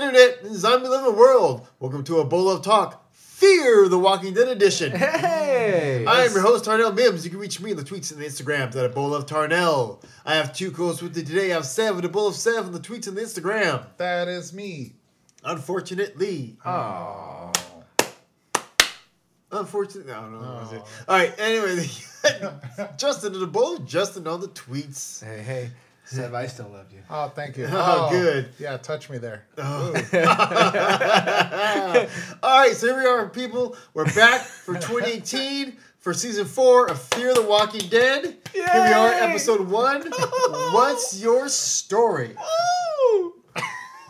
Internet and zombie loving world. Welcome to a bowl of talk. Fear the Walking Dead edition. Hey! I am your host, Tarnell Mims. You can reach me on the tweets and the Instagrams at a bowl of Tarnell. I have two co-hosts with me today. I have Sev at a bowl of Sev on the tweets and the Instagram. That is me. Unfortunately. Oh. Unfortunately, no, no, no. no. All right. Anyway, Justin at the bowl. Justin on the tweets. Hey, hey. Sev, I still love you. Oh, thank you. Oh, oh, good. Yeah, touch me there. Oh. All right, so here we are, people. We're back for 2018 for season four of Fear the Walking Dead. Here we are, episode one. What's your story?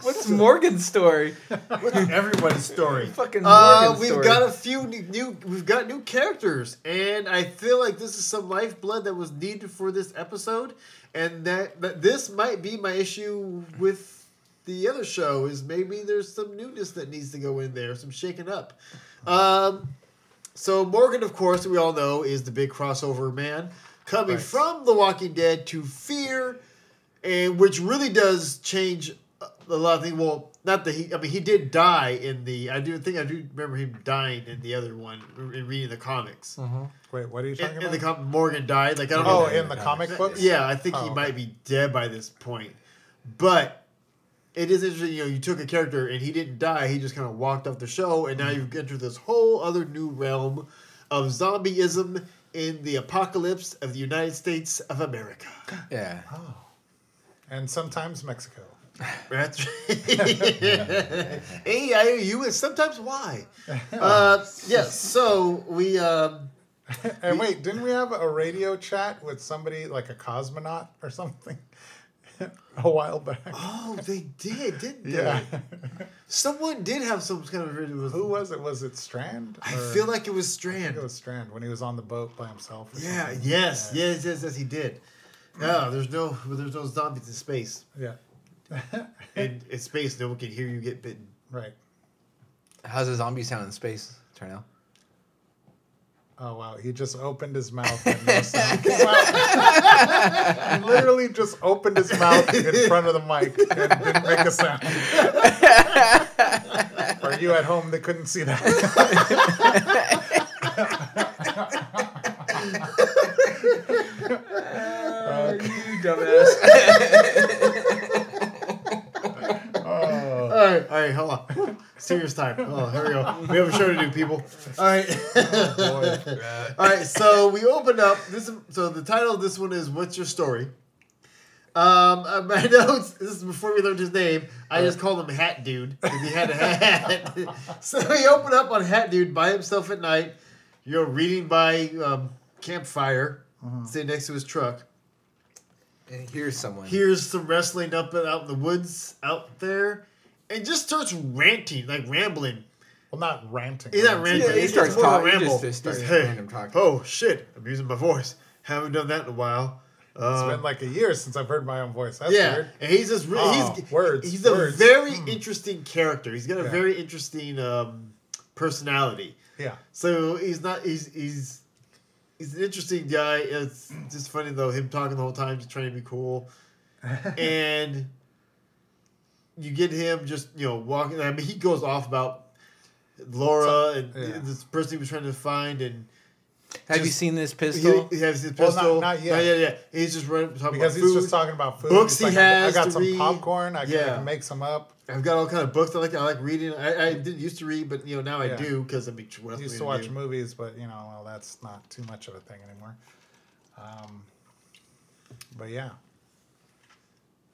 What's Morgan's story? What's everybody's story? Fucking Uh, Morgan's we've story. got a few new, new, we've got new characters, and I feel like this is some lifeblood that was needed for this episode, and that, that this might be my issue with the other show is maybe there's some newness that needs to go in there, some shaking up. Um, so Morgan, of course, we all know is the big crossover man coming Right. from The Walking Dead to Fear, and which really does change a lot of things. Well, not that he. I mean, he did die in the. I do think I do remember him dying in the other one in reading the comics. Mm-hmm. Wait, what are you In, talking in the about? com- Morgan died. Like I don't oh, know. in the comic books? Yeah, I think he Oh, okay. might be dead by this point. But it is interesting, you know, you took a character and he didn't die, he just kind of walked off the show, and now mm-hmm. you've entered this whole other new realm of zombieism in the apocalypse of the United States of America. Yeah. Oh. And sometimes Mexico. That's A I O U and sometimes why. Uh, yes, so we um And wait, didn't we have a radio chat with somebody like a cosmonaut or something a while back? Oh, they did, didn't they? Yeah. Someone did have some kind of radio. Who was it? Was it Strand? I feel like it was Strand. it was Strand when he was on the boat by himself. Yeah, yes, yes, yes, yes, he did. Yeah, there's no there's no zombies in space. Yeah. And in space, no one can hear you get bitten. Right. How's a zombie sound in space, Tarnell? Oh wow, he just opened his mouth and no sound came out. he literally just opened his mouth in front of the mic and didn't make a sound. For you at home, they couldn't see that. Oh, you dumbass. Oh, All right, all right, hold on. Serious time. Oh, here we go. We have a show to do, people. All right, boy. all right. So we opened up this. So the title of this one is "What's Your Story." Um, uh, my notes. This is before we learned his name. I just called him Hat Dude because he had a hat. so he opened up on Hat Dude by himself at night. You know, reading by um, campfire, sitting next to his truck. and here's someone. hears some wrestling up and out in the woods out there, and just starts ranting, like rambling. Well, not ranting. He's not ranting. Yeah, he it's starts more talking. Ramble. just- just starts Just, hey, random talking. Oh shit! I'm using my voice. Haven't done that in a while. It's been like a year since I've heard my own voice. That's yeah, weird. and he's just re- Oh, he's words, He's a very Hmm. interesting character. He's got a Yeah. very interesting um, personality. Yeah. So he's not. He's he's he's an interesting guy. It's just funny though him talking the whole time, just trying to be cool, and you get him just you know walking. I mean, he goes off about Laura So- and yeah. this person he was trying to find, and Have you seen this pistol? he has his Well, not- pistol. not yet. yeah, yeah. He's just running talking Because about he's food. just talking about food. Books He's he like, has I got to some read. popcorn. I can, I can make some up. I've got all kind of books I like. I like reading. I, I didn't used to read, but you know now I do because I mean, what else used to I gonna watch do? movies, but you know, well, that's not too much of a thing anymore. Um, but yeah,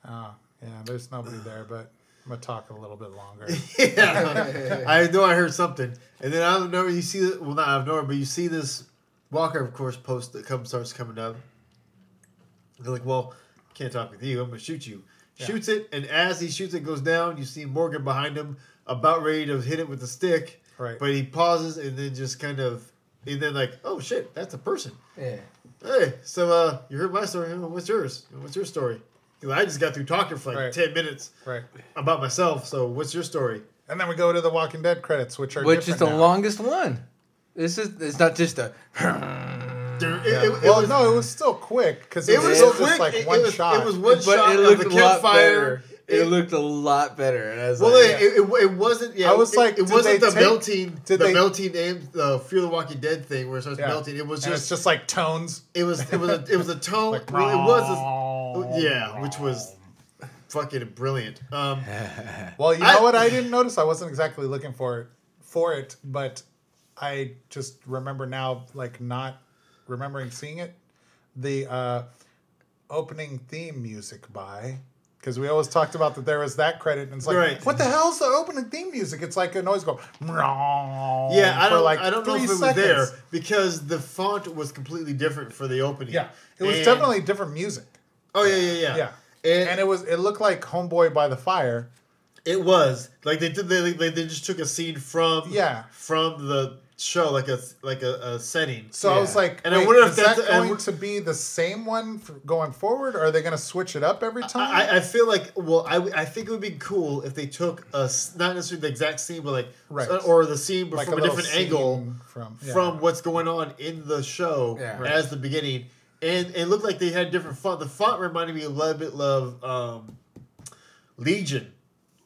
oh yeah, there's nobody there, but I'm gonna talk a little bit longer. yeah, I know I heard something, and then out of nowhere you see that. Well, not out of nowhere, but you see this Walker, of course, post that comes starts coming up. They're like, "Well, can't talk with you. I'm gonna shoot you." Yeah. Shoots it, and as he shoots it, goes down. You see Morgan behind him, about ready to hit it with the stick. Right. But he pauses and then just kind of, and then like, "Oh shit, that's a person." yeah. Hey, so uh, you heard my story. What's yours? What's your story? 'Cause I just got through talking for like Right. ten minutes right. about myself. So what's your story? And then we go to the Walking Dead credits, which are Which is different the now. longest one. This is it's not just a There, it, Yeah. it- it well, was, no, it was still quick because it it was was still quick. just like it, one it was, shot. It was one But shot it of looked the a lot campfire, it, it- looked a lot better. And I was Well, like, it, it, it wasn't. Yeah, I was it, like, it did wasn't they the take- melting, did the they- melting aim, the Fear the Walking Dead thing where it starts Yeah. melting. It was And it's just, just like tones. it was, it was, a, it was a tone. Like, well, it was, a, yeah, which was fucking brilliant. Um, Well, you I- know what? I didn't notice. I wasn't exactly looking for it, for it, but I just remember now, like not remembering seeing it. The uh, opening theme music by because we always talked about that there was that credit, and it's like, Right. what the hell's the opening theme music? It's like a noise go. yeah, I don't, like I don't know if it was seconds. there because the font was completely different for the opening. Yeah, it was And- definitely different music. Oh yeah, yeah, yeah. Yeah. And, And it was it looked like Homeboy by the Fire. It was like they did. They, they, they just took a scene from Yeah. from the show, like a like a, a setting. So I was like, And I wait, wonder if is that's- that going to be the same one for going forward, or are they going to switch it up every time? I, I feel like well, I, I think it would be cool if they took a s- not necessarily the exact scene, but like Right. Uh, or the scene but Like from a, little different angle from yeah. from what's going on in the show Yeah. Right. as the beginning, and it looked like they had different font. The font reminded me a little bit of um, Legion,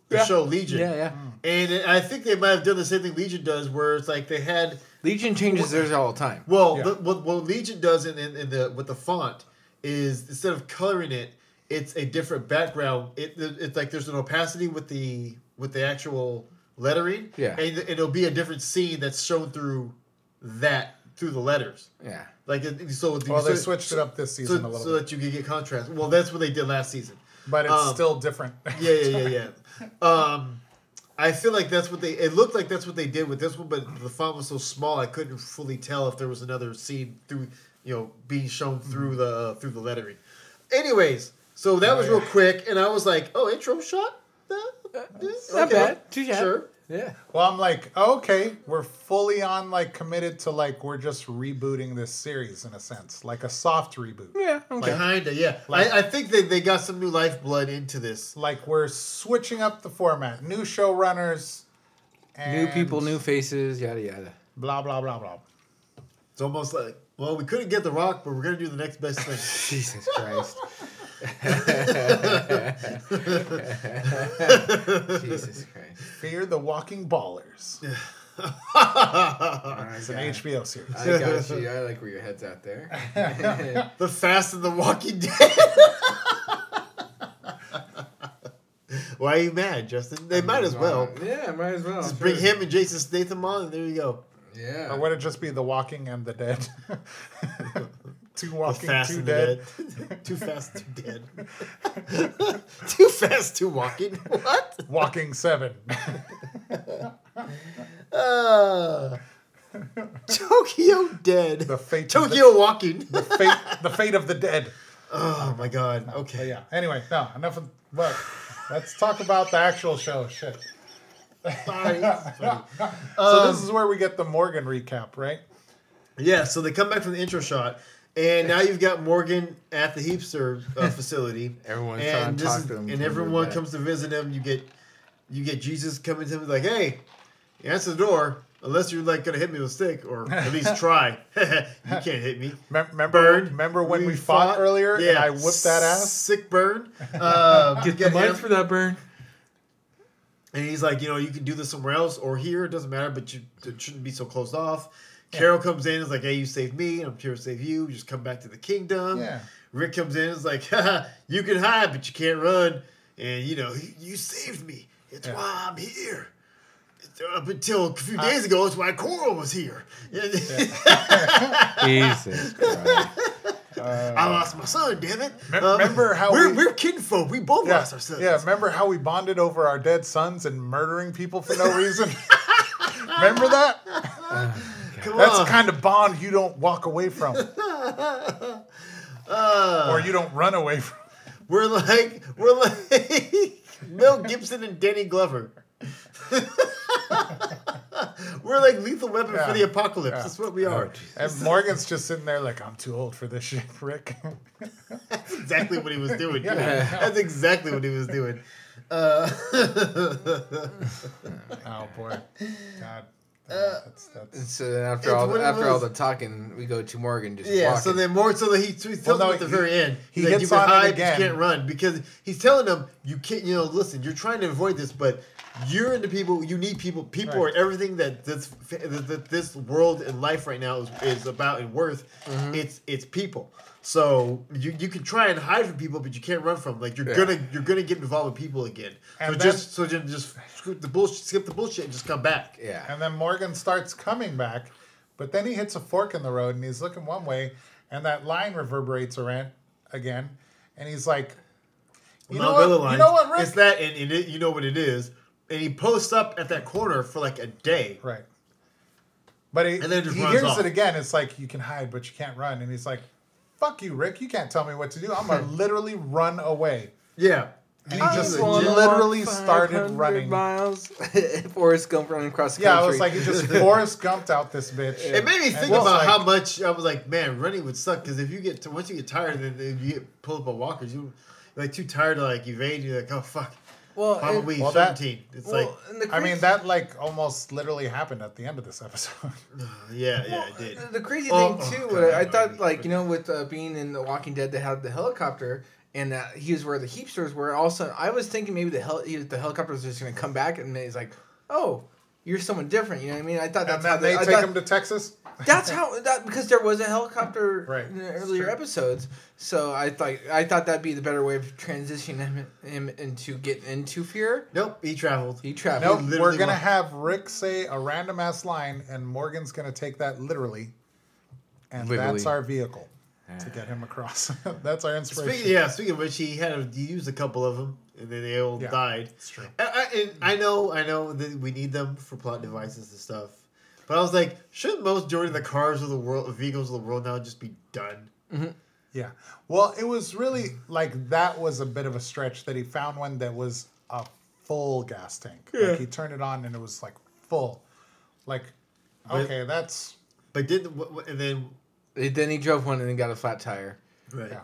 the Yeah. show Legion. yeah, yeah. And it- I think they might have done the same thing Legion does, where it's like they had Legion changes theirs all the time. Well, Yeah. the, what, what Legion does in, in, in the with the font is instead of coloring it, it's a different background. It, it's like there's an opacity with the with the actual lettering. Yeah. and, and it'll be a different scene that's shown through that through the letters. Yeah. Like it, so. well, they so, switched it up this so, season a little so bit, that you could get contrast. Well, that's what they did last season. but it's um, still different. Yeah, yeah, yeah, yeah. Um, I feel like that's what they. It looked like that's what they did with this one, but the font was so small I couldn't fully tell if there was another scene through, you know, being shown through the through the lettering. Anyways, so that Oh, was yeah. real quick, and I was like, "Oh, intro shot, Uh, uh, not bad. Too bad. Sure. Yeah. well, I'm like, okay, we're fully on like committed to like we're just rebooting this series in a sense, like a soft reboot. Yeah. Okay. Kinda, yeah. Like- I, I think they, they got some new lifeblood into this. Like we're switching up the format, new showrunners, new people, new faces, yada yada. blah blah blah blah. It's almost like, well, we couldn't get the Rock, but we're gonna do the next best thing. Jesus Christ. Jesus Christ. Fear the Walking Ballers. Alright, It's an got- HBO series. I got you. I like where your head's at there. the Fast and the Walking Dead. Why are you mad, Justin? They might as well. Yeah, might as well. Just bring sure. him and Jason Statham on, and there you go. Yeah. Or would it just be The Walking and the Dead? Too Walking, fast Too Dead. dead. too fast, too dead. too fast, too walking. What? Walking 7. Uh, Tokyo dead. the fate of the, Tokyo walking. the fate the fate of the dead. Oh my god. But Okay. yeah. Anyway, no, enough of well, let's talk about the actual show. Shit. Sorry. Sorry. so Um, this is where we get the Morgan recap, right? Yeah, so they come back from the intro shot, and now you've got Morgan at the Heapster uh, facility. Everyone's trying and to talk is- to him. and everyone comes to visit him. You get, you get Jesus coming to him like, "Hey, answer the door, unless you're like gonna hit me with a stick, or at least try. you can't hit me." Remember, Burn. remember when we, fought, earlier and I whipped that ass? Sick burn. Uh, Get the get mic him. for that burn. And he's like, you know, you can do this somewhere else or here. It doesn't matter, but you it shouldn't be so closed off. Carol comes in, is like, hey, you saved me. I'm here to save you. Just come back to the kingdom. Yeah. Rick comes in, is like, Haha, you can hide, but you can't run. And, you know, you, saved me. It's Yeah. why I'm here. Up until a few uh, days ago, it's why Coral was here. Jesus Christ. I uh, lost my son, damn it. Me- uh, remember how we're, we- we're kinfolk. We both Yeah, lost our sons. yeah. Remember how we bonded over our dead sons and murdering people for no reason? remember that? Come That's on. the kind of bond you don't walk away from, Uh, or you don't run away from. We're like we're like Mel Gibson and Danny Glover. we're like lethal weapon Yeah. for the apocalypse. Yeah. That's what we are. And Morgan's just sitting there like, I'm too old for this shit, Rick. That's exactly what he was doing. Yeah. That's exactly what he was doing. Uh, oh boy, God, Uh, that's And so then after all one the, of after all the talking, we go to Morgan just Yeah, walking. so then more so that he, he tells Well, no, them at the he- very end. he He's like, hits you on hide, again. You can't run because he's telling them you can't. You know, listen, you're trying to avoid this, but you're into people. You need people. People Right. are everything that this that that this world and life right now is, is about and worth. Mm-hmm. It's it's people. So you, you can try and hide from people, but you can't run from. 'em. Like you're Yeah. gonna you're gonna get involved with people again. And so then- just so then just skip the bullshit, skip the bullshit, and just come back. yeah. And then Morgan starts coming back, but then he hits a fork in the road and he's looking one way, and that line reverberates around again, and he's like, "You know Among what? other You know what, Rick? It's that, and, and it, you know what it is. And he posts up at that corner for like a day. Right. But he, And then just he runs hears off. it again. It's like you can hide, but you can't run. And he's like, "Fuck you, Rick! You can't tell me what to do. I'm gonna literally run away." Yeah. And he I just literally started running. miles. Forrest Gump running across the Yeah, country. I was like, he just Forrest Gumped out this bitch. It made me think about like- how much I was like, man, running would suck because if you get to once you get tired, then, you get pull up on walkers, you you're like too tired to like evade. You're like, oh fuck, well, and- probably well, that- seventeen. it's well, and the I mean, that like almost literally happened at the end of this episode. like, yeah, yeah, Well, it did. The crazy Oh, thing oh, too, God, I, I thought you- like you know with uh, being in The Walking Dead, they had the helicopter, and uh, he was where the heapsters were. Also, I was thinking maybe the hel- the helicopter was just gonna come back, and he's like, oh. You're someone different, you know what I mean? I thought and that's how then they take thought- him to Texas. That's how that because there was a helicopter Right. in the earlier episodes. So I thought I thought that'd be the better way of transitioning him, him into getting into fear. Nope, he traveled. He traveled. Nope, literally we're gonna walked- have Rick say a random ass line, and Morgan's gonna take that literally, and Literally. that's our vehicle to ah. get him across. that's our inspiration. Speaking, yeah, speaking of which, he had he used a couple of them, and then they all Yeah. died. It's true. I, I, and I know, I know that we need them for plot devices and stuff, but I was like, shouldn't most majority of the cars of the world, vehicles of the world now just be done? Mm-hmm. Yeah. Well, it was really like that was a bit of a stretch that he found one that was a full gas tank. Yeah. Like he turned it on and it was like full. Like, But- okay, that's But didn't wh- wh- and then then he drove one and then got a flat tire. right. yeah.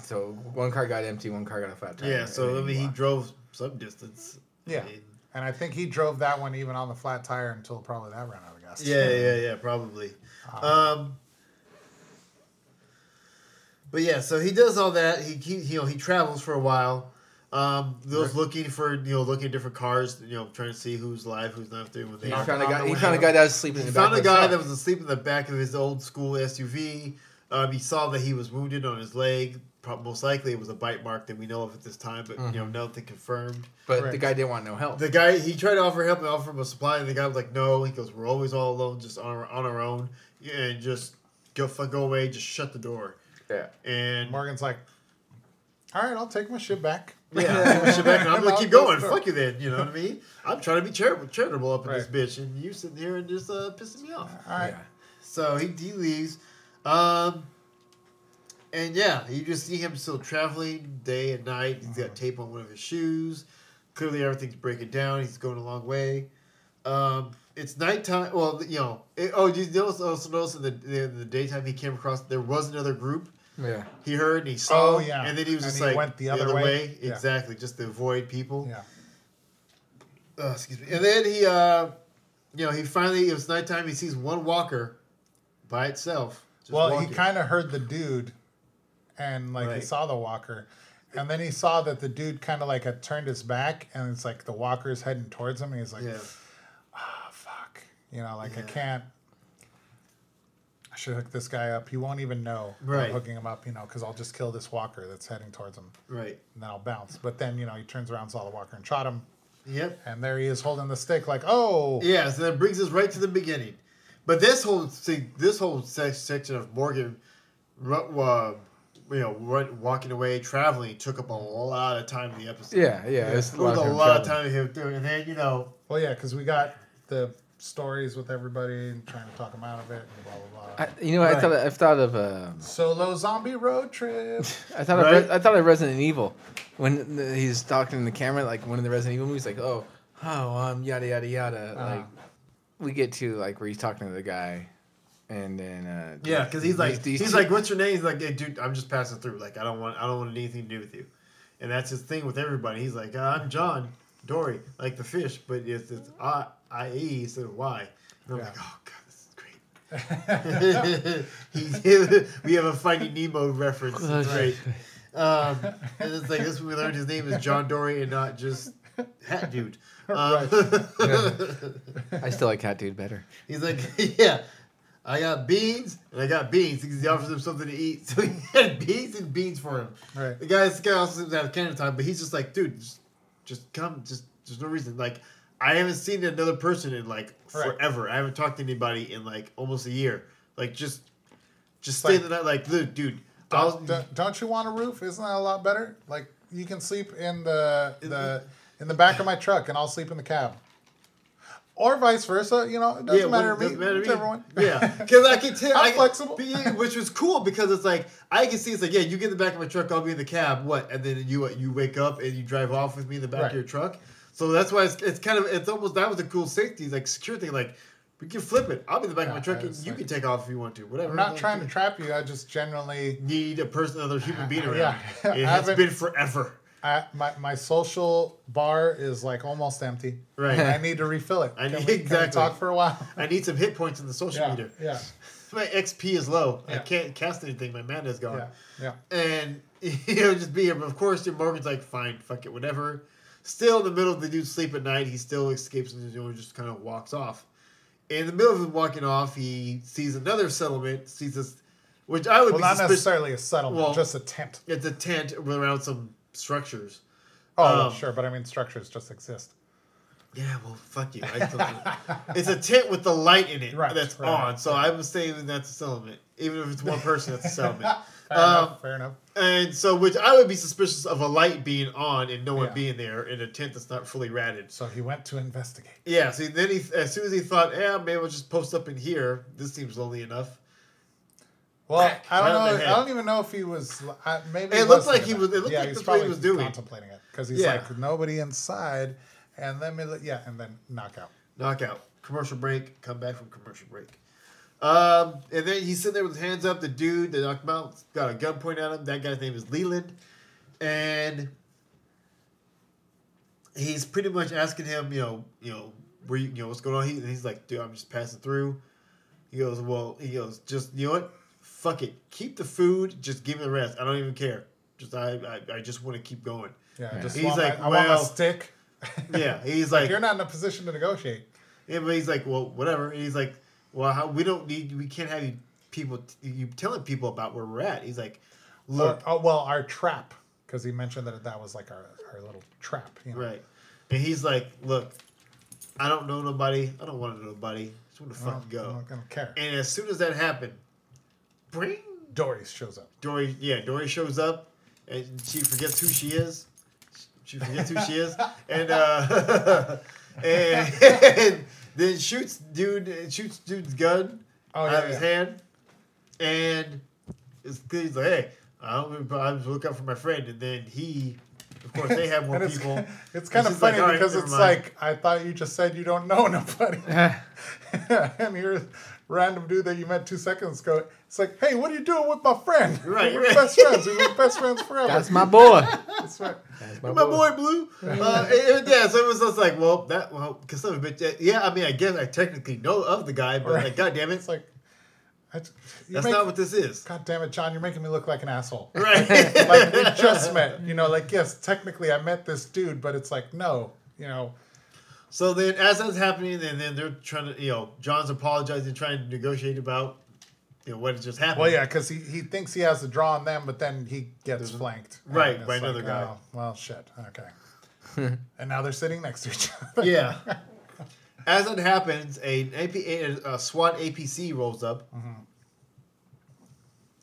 So one car got empty, one car got a flat tire. Yeah, so I mean, he drove some distance. Yeah. I mean, And I think he drove that one even on the flat tire until probably that ran out of gas. yeah, yeah, yeah, probably. Uh, Um, but yeah, so he does all that. He, he you know he travels for a while. Um, those looking for you know looking at different cars. You know, trying to see who's live, who's not there. When they He Knocking found a guy. He found a guy that was sleeping in he the back. found a guy truck. that was asleep in the back of his old school SUV. Um, he saw that he was wounded on his leg. Prob- Most likely, it was a bite mark that we know of at this time, but you know nothing confirmed. but the guy didn't want no help. The guy he tried to offer help and offer him a supply, and the guy was like, "No." He goes, "We're always all alone, just on our, on our own, and just go fuck go away, just shut the door." yeah. And Morgan's like, all right, I'll take my shit back. yeah, take my shit back, and I'm gonna I'll keep go going. Fuck you, then. You know what I mean? I'm trying to be charitable, charitable up in this bitch, and you sitting here and just uh, pissing me off. All right. Yeah. So he, he leaves. Um, and yeah, you just see him still traveling day and night. He's got tape on one of his shoes. Clearly, everything's breaking down. He's going a long way. Um, it's nighttime. Well, you know. It, oh, you notice, also notice in the, in the daytime he came across there was another group. Yeah. He heard and he saw. Oh, yeah. And then he was And just he like went the other way. Yeah. Exactly, just to avoid people. Yeah. Uh, excuse me. And then he, uh, you know, he finally it was nighttime. He sees one walker by itself. Just Well, walking. he kind of heard the dude, and like he saw the walker, and then he saw that the dude kind of like had turned his back, and it's like the walker's heading towards him, and he's like, yeah. "Ah, fuck," you know, like I can't. I should hook this guy up. He won't even know Right. I'm hooking him up, you know, because I'll just kill this walker that's heading towards him, Right. and then I'll bounce. But then you know he turns around, saw the walker, and shot him, Yep. and there he is holding the stick, like, oh, Yeah. So that brings us right to the beginning. But this whole see, this whole sec- section of Morgan, uh, you know, run, walking away, traveling, took up a lot of time in the episode. Yeah. Yeah. It's It was a lot of traveling. time of him doing, and then you know, well, yeah, because we got the stories with everybody and trying to talk them out of it, and blah blah blah. I, you know, what I thought I've thought of. Um, Solo zombie road trip. I thought Right? of Re- I thought of Resident Evil when the, he's talking in the camera like one of the Resident Evil movies like oh oh um yada yada yada Uh-huh. like we get to like where he's talking to the guy and then uh yeah, because he's like, these he's two- like, what's your name? He's like, hey, dude, I'm just passing through. Like, I don't want, I don't want anything to do with you. And that's his thing with everybody. He's like, uh, I'm John. Dorie, like the fish, but it's it's I I E instead of Y. And I'm Yeah. like, oh god, this is great. he, we have a Finding Nemo reference. It's great. Um, and it's like this. We learned his name is John Dorie and not just Hat Dude. Um, I still like Cat Dude better. He's like, yeah, I got beans and I got beans because he offers him something to eat. So he had beans and beans for him. Right. The guy, this guy also seems to have cannon time, but he's just like, dude, just, just come. Just there's no reason. Like, I haven't seen another person in like Right. forever. I haven't talked to anybody in like almost a year. Like, just, just Like- stay the night. Like, dude, dude. Don't, don't- don't you want a roof? Isn't that a lot better? Like you can sleep in the the in the back of my truck, and I'll sleep in the cab, or vice versa. You know, it doesn't matter to me. doesn't matter to me. Whichever one. Yeah, because I can tell. I'm I, flexible. which was cool because it's like I can see it's like yeah, you get in the back of my truck, I'll be in the cab. What? And then you you wake up and you drive off with me in the back Right. of your truck. So that's why it's, it's kind of it's almost that was a cool safety like secure thing. Like we can flip it. I'll be in the back of my truck and you like- can take off if you want to. Whatever. I'm not trying to trap you. I just generally need a person, another human being around. Yeah. it has been forever. I, my my social bar is like almost empty. Right. I need to refill it. I Can need- we- exactly. talk for a while. I need some hit points in the social Yeah. meter. Yeah. My XP is low. I can't cast anything. My mana is gone. Yeah. Yeah. and you know just be here. But of course, your Morgan's like, fine, fuck it, whatever. Still in the middle of the dude's sleep at night, he still escapes and you know, just kind of walks off. In the middle of him walking off, he sees another settlement. Sees this, which I would Well, be not suspicious. necessarily a settlement, Well- just a tent. It's a tent around some structures. Oh, um, sure, but I mean structures just exist. Yeah, well, fuck you. It's a tent with the light in it Right, that's right, on. So right. I'm saying that's a settlement, even if it's one person. That's a settlement. Fair Um, enough. Fair enough. And so, which I would be suspicious of a light being on and no one Yeah. being there in a tent that's not fully ratted. So he went to investigate. Yeah. See, then he, as soon as he thought, yeah, maybe I'll just post up in here. This seems lonely enough. Well, I don't know. I don't even know if he was. I, maybe It looked like he was- it looked yeah, like that's what he was doing. Contemplating it because he's Yeah. like nobody inside, and then yeah, and then knockout. Knockout. Commercial break. Come back from commercial break. Um, and then he's sitting there with his hands up. The dude that knocked him out got a gun pointed at him. That guy's name is Leland, and he's pretty much asking him, you know, you know, where you, you know, what's going on. He, and he's like, dude, I'm just passing through. He goes, well, he goes, just you know what, fuck it, keep the food, just give me the rest. I don't even care. Just I, I, I just want to keep going. Yeah, Yeah. just He's like, my, I want my well- stick. Yeah, he's like, You're not in a position to negotiate. Yeah, but he's like, well, whatever. And he's like, well, how, we don't need, we can't have you people, you telling people about where we're at. He's like, look, Or- oh well, our trap because he mentioned that that was like our, our little trap. You know? right. And he's like, look, I don't know nobody. I don't want to know nobody. I just want to I don't- I'm go. not gonna care. And as soon as that happened, bring Dory shows up. Dory. Yeah, Dory shows up, and she forgets who she is. She forgets who she is, and uh, and, and then shoots dude shoots dude's gun Oh out yeah, of his yeah. hand, and it's, he's like, "Hey, I don't. I was looking out for my friend." And then he, of course, they have more it's, people. it's kind of she's like, funny because never it's mind." like I thought you just said you don't know nobody, and you're random dude that you met two seconds ago. It's like, hey, what are you doing with my friend? Right, we're right. best friends. We've been best friends forever. That's my boy. That's right. That's my boy Blue. Uh, and- and yeah, so it was just like, well, that well, because of a bit. Yeah, I mean, I guess I technically know of the guy, but Right. like, god damn it, It's like, I, you that's make, not what this is. God damn it, John, you're making me look like an asshole. Right. like we just met. You know, like yes, technically I met this dude, but it's like no, you know. So then, as that's happening, and then they're trying to, you know, John's apologizing, trying to negotiate about, you know, what had just happened. Well, yeah, because he, he thinks he has the draw on them, but then he gets flanked. Right, by it's another guy. Oh, well, shit. Okay. and now they're sitting next to each other. Yeah. As it happens, a, AP, a, a SWAT APC rolls up,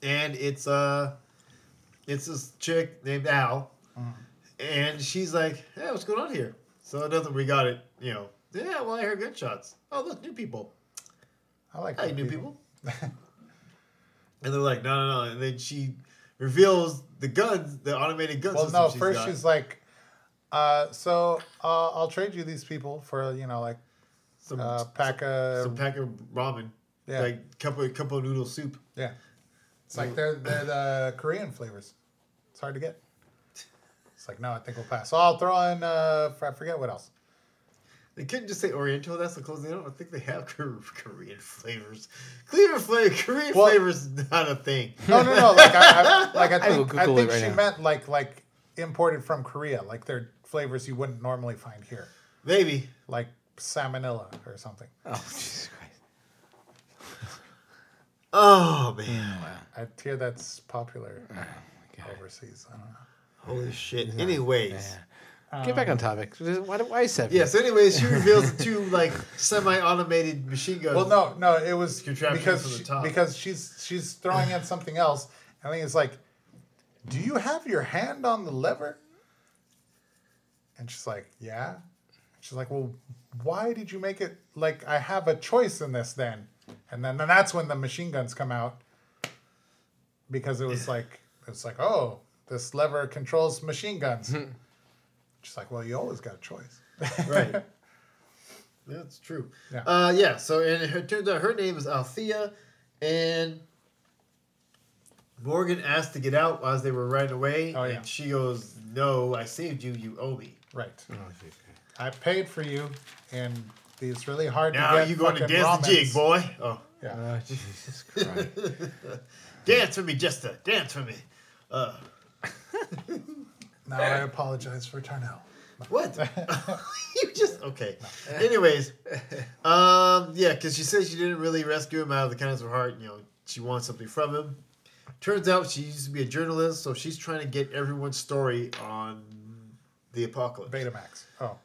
and it's uh, it's this chick named Al, and she's like, "Hey, what's going on here?" So another, we got it. You know, yeah. Well, I heard gunshots. Oh, look, new people. I like Hey, new people. and they're like, no, no, no. And then she reveals the guns, the automated guns. Well, no, she's first got. she's like, uh, so uh, I'll trade you these people for, you know, like some uh, pack of, some pack of ramen, Yeah. like couple couple of noodle soup. yeah. It's like they're, they're the Korean flavors. It's hard to get. It's like, no, I think we'll pass. So I'll throw in. Uh, I forget what else. They couldn't just say Oriental. That's the closest. They don't think they have Korean flavors. Korean flavor, Korean Well- flavors not a thing. No, no, no. Like I, I like I I think I, Google think right she now. meant like like imported from Korea. Like they're flavors you wouldn't normally find here, Maybe. like salmonella or something. Oh, Jesus Christ. Oh man. Mm, I hear that's popular Oh, overseas. I don't know. Holy shit. Anyways. Yeah. Get back on um, topic. Why, why seven? Yeah, so anyways, she reveals the two like semi-automated machine guns. Well, no, no, it was Contraption because from the she- top. because she's she's throwing in something else. I think it's like, do you have your hand on the lever? And she's like, yeah. She's like, well, why did you make it like I have a choice in this then? And then, then that's when the machine guns come out because it was like it's like oh this lever controls machine guns. she's like, well, you always got a choice. right. That's true. Yeah. Uh, yeah. So and it turns out her name is Althea, and Morgan asked to get out as they were riding away, Oh, yeah. and she goes, "No, I saved you. You owe me. Right. Oh, Jesus Christ. I paid for you, and these really hard Now to get. you going to fucking dance the jig, boy? Oh, Yeah. Oh, Jesus Christ. dance for me, Jester. Dance for me. Uh, Now I apologize for Tarnell. what? you just okay. Anyways, um, yeah, because she says she didn't really rescue him out of the kindness of her heart. You know, she wants something from him. Turns out she used to be a journalist, so she's trying to get everyone's story on the apocalypse. Betamax. Oh,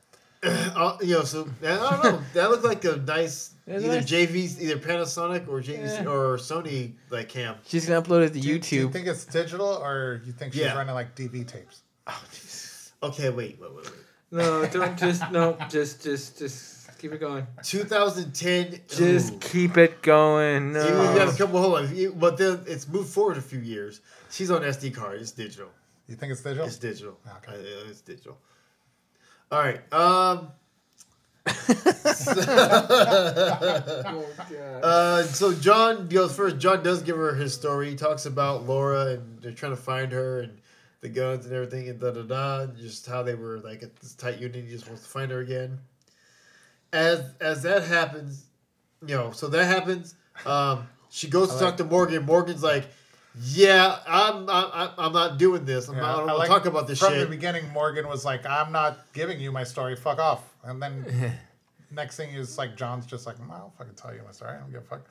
Uh, you know, so I don't know. That looked like a nice It's either nice. JV's, either Panasonic or JVC Yeah. or Sony like cam. She's gonna upload it to do you, do you YouTube. think it's digital, or you think she's Yeah. running like DV tapes? Oh, Jesus. Okay, wait, wait, wait, wait. No, don't just no, just just just keep it going. 2010. Just ooh. keep it going. See, we got No. a couple. Hold on, You- but then it's moved forward a few years. She's on SD card. It's digital. You think it's digital? It's digital. Okay. Uh, it's digital. All right. Um. Uh, so John goes first. John does give her his story. He talks about Laura and they're trying to find her and the guns and everything and da da da. Just how they were like at this tight unit. He just wants to find her again. As as that happens, you know, so that happens. Um, she goes to I talk to Morgan. Morgan's like, "Yeah, I'm I'm, I'm not doing this. I'm Yeah, not, I don't want like- to talk about this From shit." the beginning, Morgan was like, "I'm not giving you my story. Fuck off." And then next thing is like John's just like, "Well, "I'll fucking tell you my story. I don't give a fuck."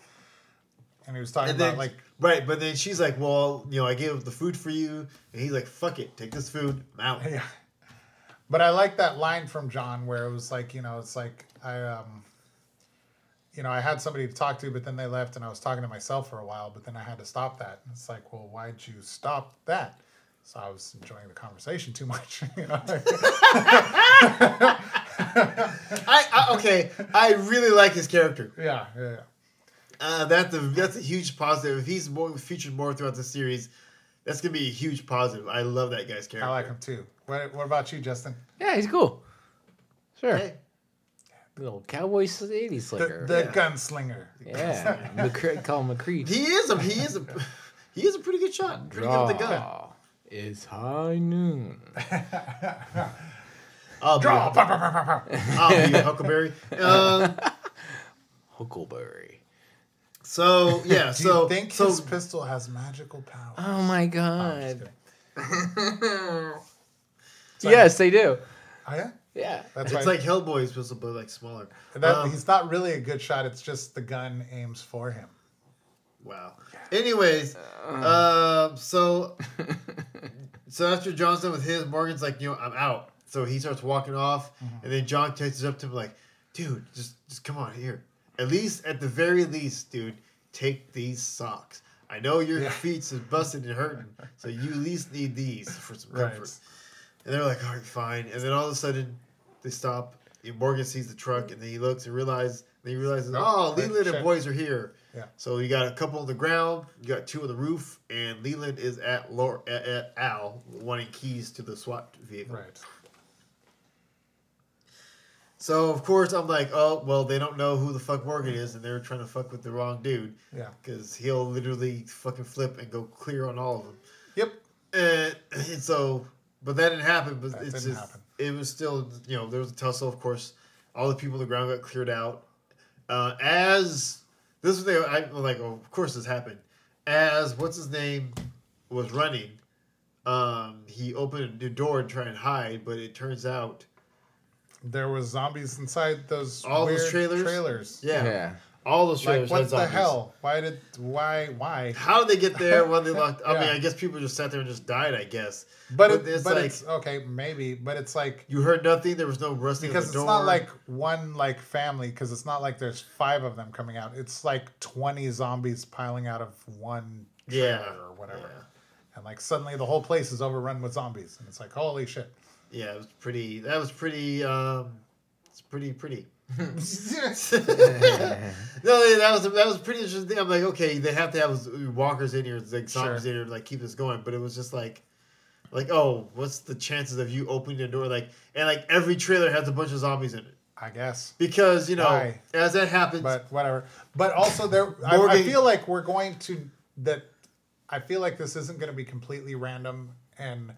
And he was talking And about then, like, right, but then she's like, "Well, you know, I gave the food for you," and he's like, "Fuck it, take this food, I'm out." yeah. But I like that line from John where it was like, you know, it's like I um you know, I had somebody to talk to, but then they left and I was talking to myself for a while, but then I had to stop that. And it's like, well, why'd you stop that? So I was enjoying the conversation too much. you know? I, I okay, I really like his character. yeah, yeah, yeah. Uh, that's a that's a huge positive. If he's more featured more throughout the series, that's gonna be a huge positive. I love that guy's character. I like him too. What, what about you, Justin? Yeah, he's cool. Sure. Hey, Little cowboy eighty The, the Yeah. gunslinger. yeah. McCre- call him McCree. he is a he is a he is a pretty good shot. Pretty good with the gun. Draw is high noon. I'll Draw. pa, pa. I'll be Huckleberry. Um, Huckleberry. So yeah, Do so you think so his pistol has magical power? Oh my Oh, I'm god. kidding. yes, they do. Oh, yeah? Yeah. That's it's why like Hellboy's pistol, but like smaller. that, Um, he's not really a good shot. It's just the gun aims for him. Wow. Anyways, um, so so after Johnson with his, Morgan's like, you know, I'm out. So he starts walking off, and then John takes up to him like, dude, just just come on here. At least, at the very least, dude, take these socks. I know your Yeah. feet's is busted and hurting, so you at least need these for some Right. comfort. And they're like, all right, fine. And then all of a sudden, they stop. and Morgan sees the truck, and then he looks and realizes, then he realizes, oh, Leland and boys are here. Yeah. So you got a couple on the ground, you got two on the roof, and Leland is at Laura, at, at Al wanting keys to the SWAT vehicle. Right. So of course I'm like, oh well, they don't know who the fuck Morgan is, and they're trying to fuck with the wrong dude Yeah. because he'll literally fucking flip and go clear on all of them. Yep. And, and so but that didn't happen. But That it's didn't just happen. it was still you know there was a tussle. Of course, all the people on the ground got cleared out. Uh, as this was the I like, oh, of course this happened. As what's his name was running, um, he opened the door and tried and hide, but it turns out There was zombies inside those All those trailers? Trailers. yeah, Yeah. all those trailers. Like trailers what had the zombies. hell? Why did why why? How did they get there when they locked? I mean, I guess people just sat there and just died. I guess, But, But it, it's but like- it's okay, maybe, but it's like you heard nothing. There was no rustling because of it's door. not like one like family because it's not like there's five of them coming out. It's like twenty zombies piling out of one trailer Yeah. or whatever. Yeah. And like suddenly the whole place is overrun with zombies, and it's like holy shit. Yeah, it was pretty. That was pretty. Um, it's pretty pretty. no, that was that was pretty interesting. I'm like, okay, they have to have walkers in here, like zombies Sure. in here, to like keep this going. But it was just like, like, oh, what's the chances of you opening the door? Like, and like every trailer has a bunch of zombies in it I guess. because you know, Why? as that happens, But whatever. But also there, I, I feel like we're going to that. I feel like this isn't going to be completely random and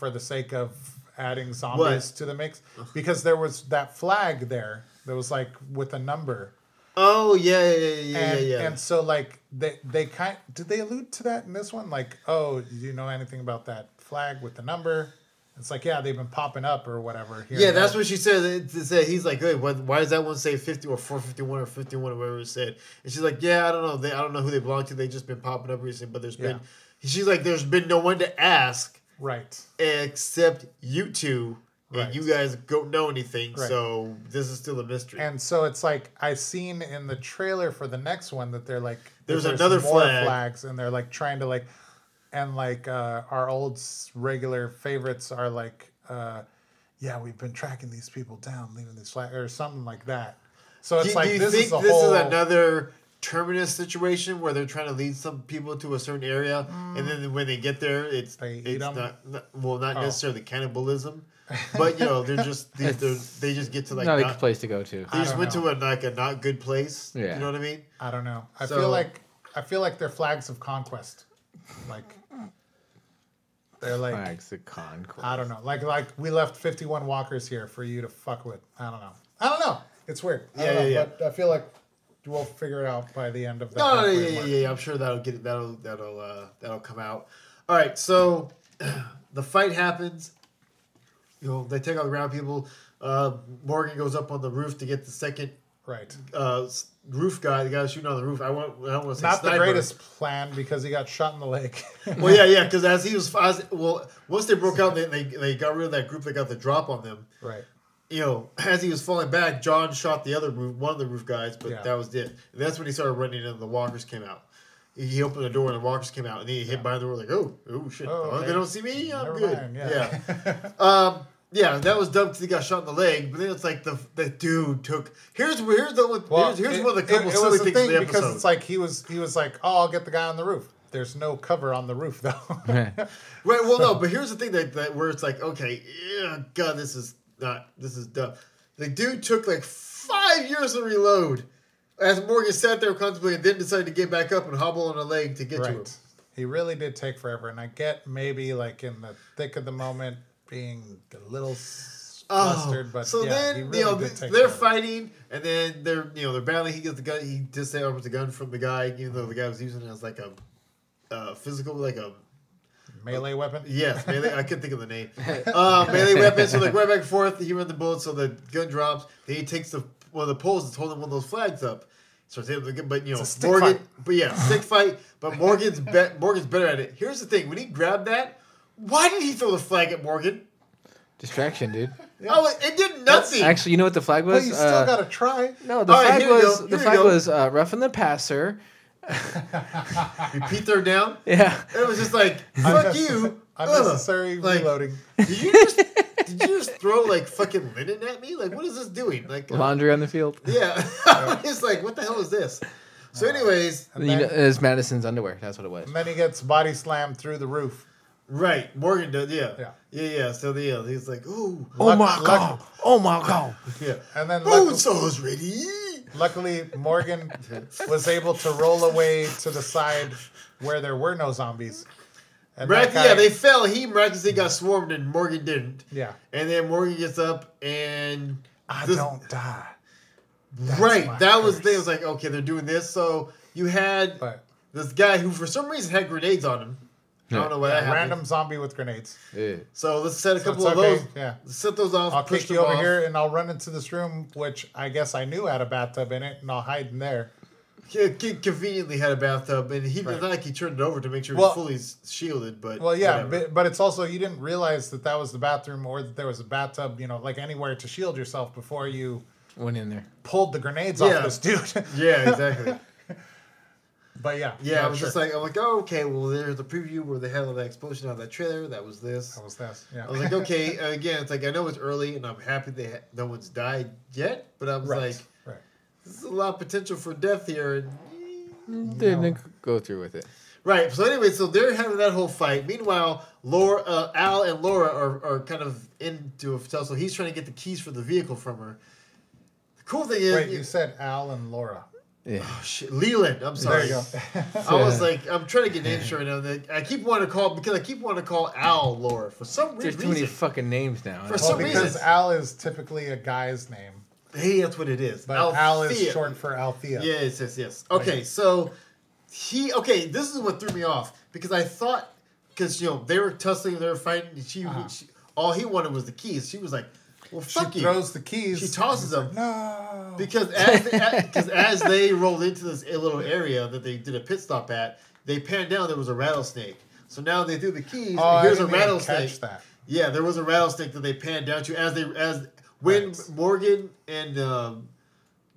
for the sake of adding zombies What? to the mix because there was that flag there that was like with a number oh yeah, yeah, yeah, yeah, and yeah. yeah. and so like they they kind did they allude to that in this one like oh do you know anything about that flag with the number it's like yeah they've been popping up or whatever here Yeah, that's what she said. Said he's like, hey, why, why does that one say fifty or four fifty one or fifty one or whatever it said? And she's like, yeah, I don't know. They, I don't know who they belong to. They just been popping up recently, but there's been. She's like, there's been no one to ask right except you two, and you guys don't know anything. Right. So this is still a mystery. And so it's like I've seen in the trailer for the next one that they're like that There's another more flag. flags and they're like trying to like and like uh, our old regular favorites are like uh, yeah we've been tracking these people down leaving this flag or something like that. So it's do, like do you this think is this whole is another terminus situation where they're trying to lead some people to a certain area, and then when they get there, it's They eat it's 'em? not, not well, not Oh. necessarily cannibalism, but you know they're just they, they're, they just get to like not a not, good place to go to. they I just went know. to a like a not good place. Yeah. You know what I mean? I don't know. I So- feel like I feel like they're flags of conquest. Like they're like Flags of conquest. I don't know. Like like we left 51 walkers here for you to fuck with. I don't know. I don't know. It's weird. I Yeah, don't know, yeah, yeah. But I feel like we'll figure it out by the end of that. Yeah, yeah, yeah. I'm sure that'll get that'll that'll uh, that'll come out. All right, so the fight happens. You know, they take out the ground people. Uh, Morgan goes up on the roof to get the second Right. uh, roof guy. The guy shooting on the roof. I want. I don't want to say Not the greatest plan because he got shot in the leg. Well, yeah, yeah. Because as he was, as, well, once they broke out, they, they they got rid of that group that got the drop on them. right. You know, as he was falling back, John shot the other roof, one of the roof guys, but Yeah. that was it. And that's when he started running, and the walkers came out. He opened the door, and the walkers came out, and he hit by the door like, "Oh, oh shit! Oh, okay. They don't see me. I'm Never good." mind, yeah. yeah. Um, yeah, that was dumb because he got shot in the leg. But then it's like the the dude took. Here's here's the one- here's, here's it- one of the couple it, it silly was things thing in the because it's like he was he was like, oh, I'll get the guy on the roof. There's no cover on the roof though. Right. Well, no, but here's the thing that, that where it's like, okay, yeah, God, this is not, this is dumb. The dude took like five years to reload. As Morgan sat there contemplating, then decided to get back up and hobble on a leg to get to him. right. He really did take forever, and I get maybe like in the thick of the moment being a little flustered, but Oh, so yeah, then he really you know they're forever. fighting, and then they're you know they're battling. He gets the gun. He disarms the gun from the guy, even though the guy was using it as like a uh, physical, like a melee weapon. Yes, melee. I couldn't think of the name. Uh, melee weapon. So like right back and forth. He runs the bullet, so the gun drops. Then he takes the one of the poles that's holding one of those flags up. So it's able to get, but you know, It's a stick Morgan. fight. But yeah, stick fight. But Morgan's be, Morgan's better at it. Here's the thing: when he grabbed that, why did he throw the flag at Morgan? Distraction, dude. Oh, it- it did nothing. Actually, you know what the flag was? But was? you still Uh, gotta try. no, the All right, flag here we was go, the flag go. was uh, roughing the passer. Repeat third down. Yeah. It was just like fuck you. Ugh. Unnecessary Like, reloading. Did you just did you just throw like fucking linen at me? Like what is this doing? Like uh, Laundry on the field. Yeah. it's like, what the hell is this? So, anyways, And You know, then, it was Madison's underwear. That's what it was. and then he gets body slammed through the roof. right, Morgan does, yeah. Yeah. Yeah, yeah. So, the, yeah, he's like, ooh, Oh Luck- my luck- god! Oh my god! yeah. And then Bone luck- saw's ready. Luckily Morgan was able to roll away to the side where there were no zombies. And Mirac- guy- yeah, they fell. He miraculously got swarmed, and Morgan didn't. Yeah. And then Morgan gets up, and I this- don't die. That's right. That was the thing. It was like, okay, they're doing this. So you had But this guy who, for some reason, had grenades on him. I don't know why that a happened. random zombie with grenades. Yeah. So let's set a couple it's of okay, those. Yeah. Let's set those off. I'll push kick you over off. here and I'll run into this room, which I guess I knew had a bathtub in it, and I'll hide in there. Yeah, Kid conveniently had a bathtub, and he Right. not like he turned it over to make sure Well- it was fully shielded. But Well, yeah, but, but it's also you didn't realize that that was the bathroom or that there was a bathtub, you know, like anywhere to shield yourself before you Went in there. pulled the grenades Yeah. off this dude. yeah, exactly. But yeah, Yeah, I was sure. just like, I'm like, oh, okay. Well, there's the preview where they had all that explosion out of that trailer. That was this. that was this. Yeah, I was like, okay. Again, it's like I know it's early, and I'm happy that ha- no one's died yet. But I was right, like, right. there's a lot of potential for death here. And, Didn't go through with it. right. So anyway, so they're having that whole fight. Meanwhile, Laura, uh, Al, and Laura are, are kind of into a hotel. So he's trying to get the keys for the vehicle from her. The cool thing is, Wait, you said Al and Laura. Yeah. oh, shit, Leland. I'm sorry. There you go. I was like, I'm trying to get names right now. and I keep wanting to call because I keep wanting to call Al Laura for some There's reason. There's too many fucking names now. For well, some because reason- Al is typically a guy's name, hey, that's what it is. but Al is short for Althea. Yes, yes, yes. Okay, so he okay. This is what threw me off because I thought because you know they were tussling, they were fighting. And she, Uh-huh. she all he wanted was the keys. She was like, "Well, She you," throws the keys. She tosses them. No. because as because as they rolled into this little area that they did a pit stop at, they panned down. There was a rattlesnake. So now they threw the keys. oh, and here's I a didn't even rattlesnake. catch that. Yeah, there was a rattlesnake that they panned down to as they as when Right. Morgan and um,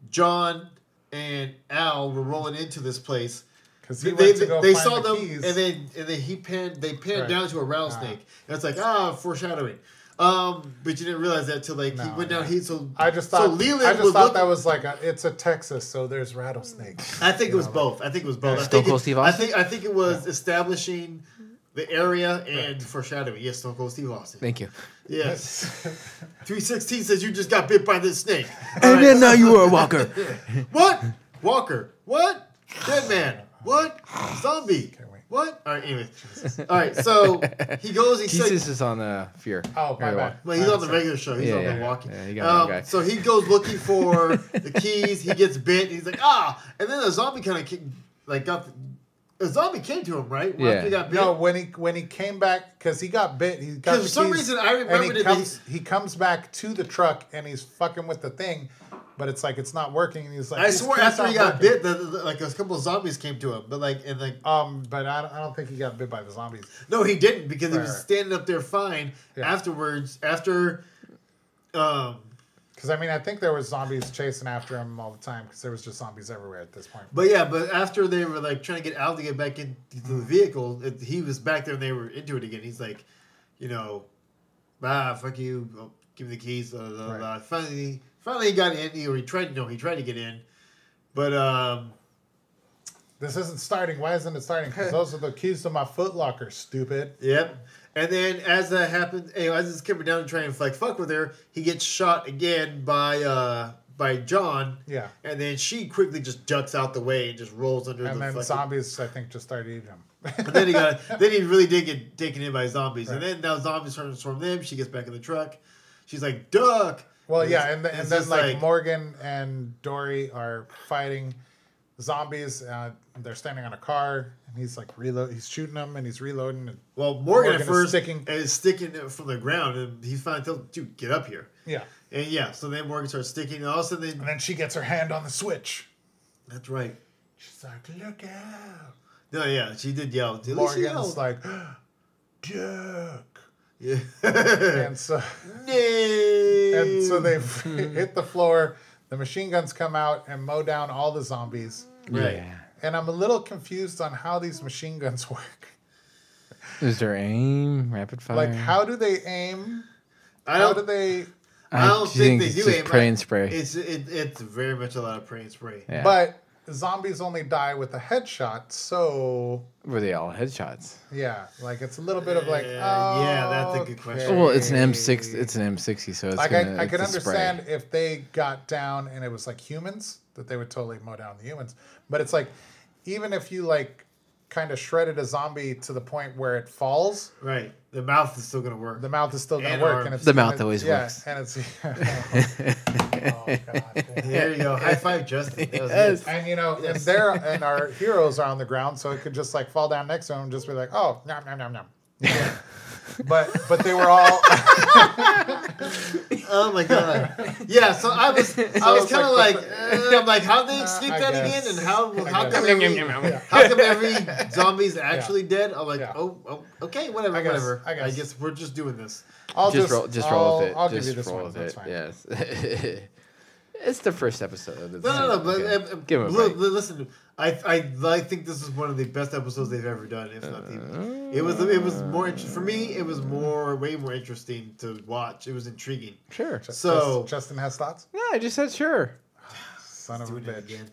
John and Al were rolling into this place. Because he They, went to they, go they find saw the them keys. and then and then he panned they panned Right. down to a rattlesnake. And it's like ah foreshadowing. Um, but you didn't realize that till like he No, went down. He so I just thought so thought Leland I just thought looking- that was like a, it's a Texas, so there's rattlesnakes. I think it was know, both. I think it was both. I Stone think, Cold it, Steve I think I think it was establishing the area and foreshadowing. Yes, Stone Cold Steve Austin. Thank you. Yes. 316 says you just got bit by this snake. All And right. then now you are a walker. What? Walker. What? Dead man. What? Zombie. Can't wait. What? All right, anyway. All right, so he goes, he's like, Jesus is on uh, Fear. Oh, my Or bad. well, he's on the regular show. He's Yeah, on the yeah. walking. Yeah, he got um, guy. So he goes looking for the keys. He gets bit. He's like, ah! And then a zombie kind of like got the, a zombie came to him, right? Yeah. After he got bit. No, when he when he came back because he got bit, he got 'Cause the for some keys, reason I and remembered he comes he comes back to the truck and he's fucking with the thing, but it's like it's not working. And he's like, I swear after he got working." bit, the, the- like a couple of zombies came to him, but like and like Um, but I don't, I don't think he got bit by the zombies. no, he didn't because he was standing up there fine. Yeah. Afterwards, after um, Because I mean, I think there was zombies chasing after him all the time because there was just zombies everywhere at this point. But yeah, but after they were like trying to get Al to get back into the vehicle, it, he was back there and they were into it again. He's like, you know, ah, fuck you, oh, give me the keys. Blah, blah, Right. blah. Finally, finally he got in. He, or he tried, no, he tried to get in, but um, This isn't starting. Why isn't it starting? Because those are the keys to my Foot Locker. Stupid. yep. And then as that happens, hey, as he's coming down and trying to like fuck with her, he gets shot again by uh by John. Yeah. And then she quickly just ducks out the way and just rolls under And the then zombies, I think, just started eating him. but then he got then he really did get taken in by zombies. And then now zombies transform them. She gets back in the truck. She's like, duck. Well, yeah, and, th- it's and then just like, Morgan and Dorie are fighting zombies. Uh, they're standing on a car, and he's like reload. He's shooting them, and he's reloading. And, Well, Morgan, Morgan at is first sticking- is sticking from the ground, and he finally tells, dude, get up here. yeah, And yeah, so then Morgan starts sticking, and all of a sudden, and then she gets her hand on the switch. that's right. She's like, "Look out!" No, yeah, she did yell. She Morgan's like, "Duck!" Yeah. And so, no. and so they hit the floor. The machine guns come out and mow down all the zombies. Right. Yeah. And I'm a little confused on how these machine guns work. Is there aim? Rapid fire? Like, how do they aim? I How don't. do they? I don't think, they it's do aim. pray I- and spray. It's it, it's very much a lot of pray and spray. yeah. But zombies only die with a headshot, so were they all headshots? yeah, like it's a little bit of like, Uh, oh, yeah, that's a good question. Well, it's an M6. It's an M60, so it's like gonna, I, I it's could a spray. understand if they got down and it was like humans that they would totally mow down the humans, but it's like even if you like kind of shredded a zombie to the point where it falls, Right. The mouth is still gonna work. the mouth is still going And to work, arms. and it's The mouth it- always yeah, works. and it's oh god. There you go. High five, Justin. That was Yes. And you know, and there and our heroes are on the ground, so it could just like fall down next to him and just be like, oh, nom nom nom nom. Yeah. but but they were all Oh my god. Yeah. So I was, I was kind of like like, uh, I'm like, how they escape I that guess. again, and how how guess. come every, how come every zombie's actually dead? I'm like, Yeah. oh, oh, okay, whatever, I guess- whatever. I I guess. guess. we're just doing this. I'll just, just roll, just I'll, with it. I'll just give you this roll one. with That's it. fine. Yes. it's the first episode. It's- No, no, no. But okay. uh, uh, Give him a li- break. listen, I, I, I think this is one of the best episodes they've ever done. If not the, it was, it was more for me. It was more, way more interesting to watch. It was intriguing. Sure. Just- So- Justin has thoughts. No, I just said sure. Son of a Doing it bitch. again.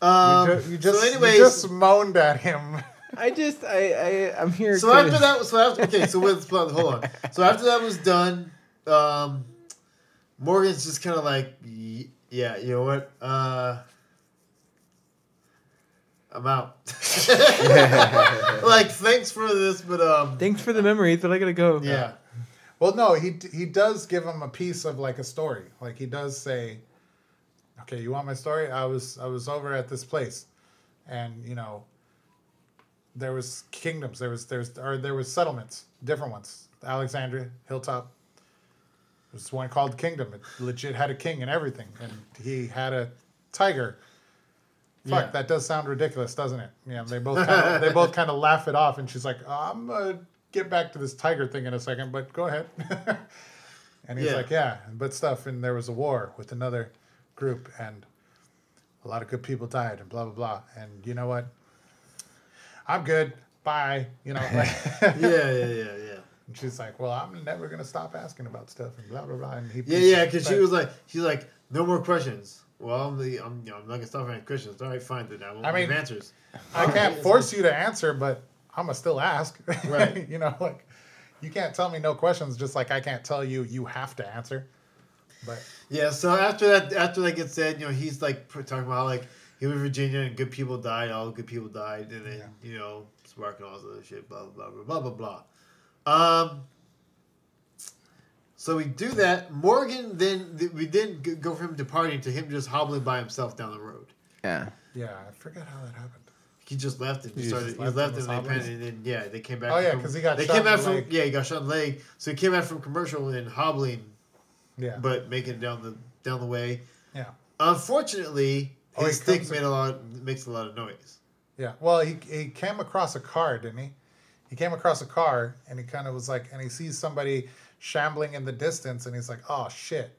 You, Um, ju- you just so, you just moaned at him. I just I I I'm here. So to- after that, so after okay, so with hold on. So after that was done, um, Morgan's just kind of like, yeah, you know what? Uh, I'm out. like, thanks for this, but um, Thanks for the memories, but I gotta go. yeah, Well, no, he he does give him a piece of like a story. Like he does say, "Okay, you want my story? I was I was over at this place, and you know, there was kingdoms. There was there's or there was settlements, different ones. Alexandria, Hilltop. There's one called Kingdom. It legit had a king and everything, and he had a tiger. Fuck, Yeah. that does sound ridiculous, doesn't it? Yeah, they both kind of, they both kind of laugh it off, and she's like, "I'm gonna get back to this tiger thing in a second, but go ahead." and he's Yeah. like, "Yeah, but stuff." And there was a war with another group, and a lot of good people died, and blah blah blah. And you know what? I'm good. Bye. You know, like, yeah, yeah, yeah, yeah. And she's like, "Well, I'm never gonna stop asking about stuff," and blah blah blah. And he, Yeah, yeah, because she was like, she's like, no more questions. Well, I'm the, I'm, you know, I'm not gonna stop asking questions. All right, fine, then I won't I mean- give answers. I can't force you to answer, but I'm gonna still ask. Right. you know, like you can't tell me no questions, just like I can't tell you you have to answer. But Yeah, so after that, after that gets said, you know, he's like talking about like he was in Virginia and good people died, all good people died, and then you know, sparking all this other shit, blah blah blah blah blah blah blah. Um. So we do that. Morgan then we didn't go from him departing to him just hobbling by himself down the road. Yeah. yeah, I forget how that happened. He just left and He just just started. He left left and and they hobbling? and then yeah, they came back. Oh, yeah, 'cause he got They shot came back from leg. yeah, he got shot in the leg. So he came back from commercial and hobbling, Yeah, but making it down the down the way. yeah, Unfortunately, Oh, his stick made a lot makes a lot of noise. yeah. Well, he he came across a car, didn't he? He came across a car, and he kind of was like, and he sees somebody shambling in the distance, and he's like, "Oh shit."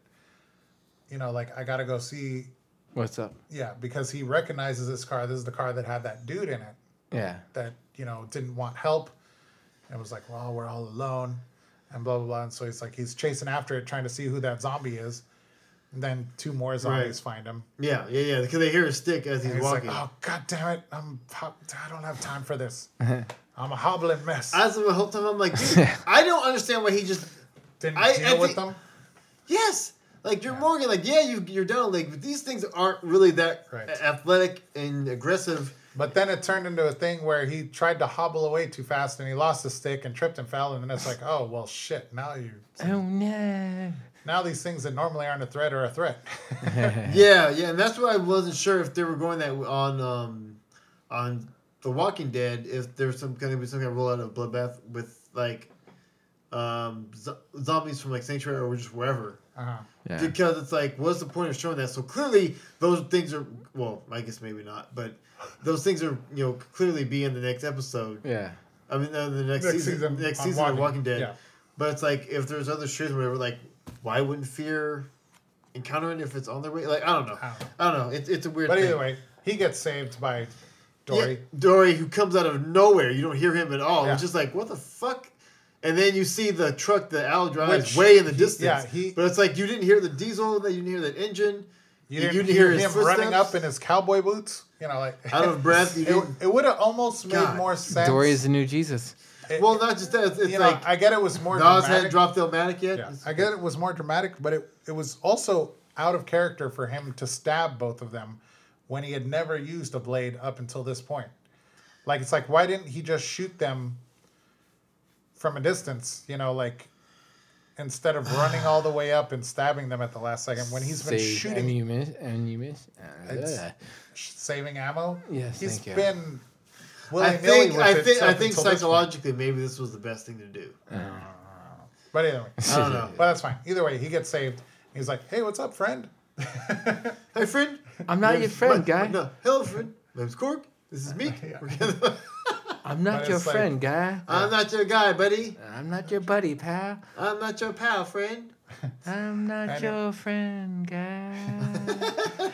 You know, like I gotta go see. What's up? Yeah, because he recognizes this car. This is the car that had that dude in it. Yeah. that you know didn't want help and was like well we're all alone and blah blah blah and so he's like he's chasing after it trying to see who that zombie is and then two more zombies find him Yeah, yeah, yeah. Because they hear his stick as he's he's walking. like oh god damn it i'm hop- i don't have time for this i'm a hobbling mess As of the whole time, I'm like, dude, I don't understand why he just didn't I- deal I with think- them yes. Like you're Morgan, like yeah, you you're down like, but these things aren't really that Right. athletic and aggressive. but then it turned into a thing where he tried to hobble away too fast and he lost the stick and tripped and fell and then it's like oh well shit now you Oh no. now these things that normally aren't a threat are a threat Yeah, yeah, and that's why I wasn't sure if they were going that on um on The Walking Dead if there's some kind of some kind of rollout of bloodbath with like um zo- zombies from like Sanctuary or just wherever. uh-huh. Yeah. Because it's like, what's the point of showing that? So clearly, those things are well, I guess maybe not, but those things are you know clearly be in the next episode. Yeah. I mean, uh, the next, Next season, season next on season of Walking- Walking Dead. yeah. But it's like if there's other shows, or whatever, like why wouldn't Fear encounter it if it's on their way? Like I don't know, I don't know. I don't know. It's it's a weird. but thing. either way he gets saved by Dorie Yeah, Dorie, who comes out of nowhere, you don't hear him at all. Yeah. It's just like what the fuck. And then you see the truck that Al drives Which way in the he- distance. yeah, he- but it's like you didn't hear the diesel, that you didn't hear that engine. You didn't, hear, him running up in his cowboy boots. You know, like Out of breath, you it it would have almost made God. more sense. Dorie is the new Jesus. It- Well, not just that. It's, it's you know, like I get it was more Nas dramatic. hadn't dropped Illmatic yet. yeah, I get it was more dramatic, but it it was also out of character for him to stab both of them when he had never used a blade up until this point. Like it's like why didn't he just shoot them from a distance? You know, like instead of running all the way up and stabbing them at the last second when he's been Save, shooting, And you miss. And you miss. Uh, saving ammo. Yes, he's thank you. been. I willy-nilly think I think I think until this point. psychologically maybe this was the best thing to do. But anyway, I don't know. but that's fine. Either way, he gets saved. He's like, "Hey, what's up, friend?" Hey friend. I'm not your friend, my- guy. No, hello friend. My name's Cork. This is me. I'm not your it's like- friend, guy. I'm not your guy, buddy. I'm not your buddy, pal. I'm not your pal, friend. I'm not I know. your friend, guy.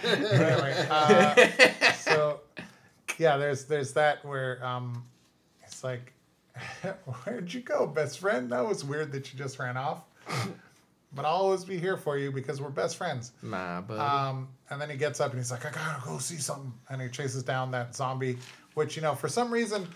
anyway, uh, so yeah, there's there's that where um, it's like, where'd you go, best friend? That was weird that you just ran off. But I'll always be here for you because we're best friends. My buddy. Um, and then he gets up and he's like, I gotta go see something. And he chases down that zombie, which, you know, for some reason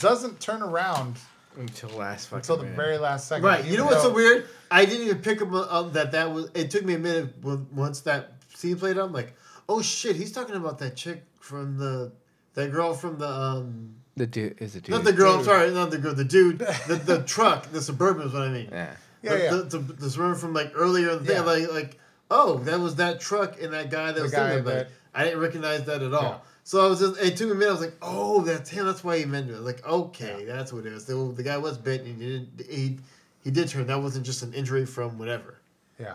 doesn't turn around until last fucking until the minute. very last second. Right. You even know what's so weird? I didn't even pick up on that. That was. It took me a minute when, once that scene played out. I'm like, oh shit, he's talking about that chick from the that girl from the um. The dude is a dude. Not the girl. I'm Dude. sorry, not the girl. The dude. The, the truck. The suburban is what I mean. Yeah. Yeah, the, yeah. The, the, the from like earlier in the Yeah. thing. Like like oh that was that truck and that guy that The was guy that- I didn't recognize that at all. Yeah. So I was just. It took me a minute. I was like, oh, that's him. That's why he meant it. Like okay, that's what it is. The, the guy was bitten. he didn't. He he did turn. That wasn't just an injury from whatever. Yeah.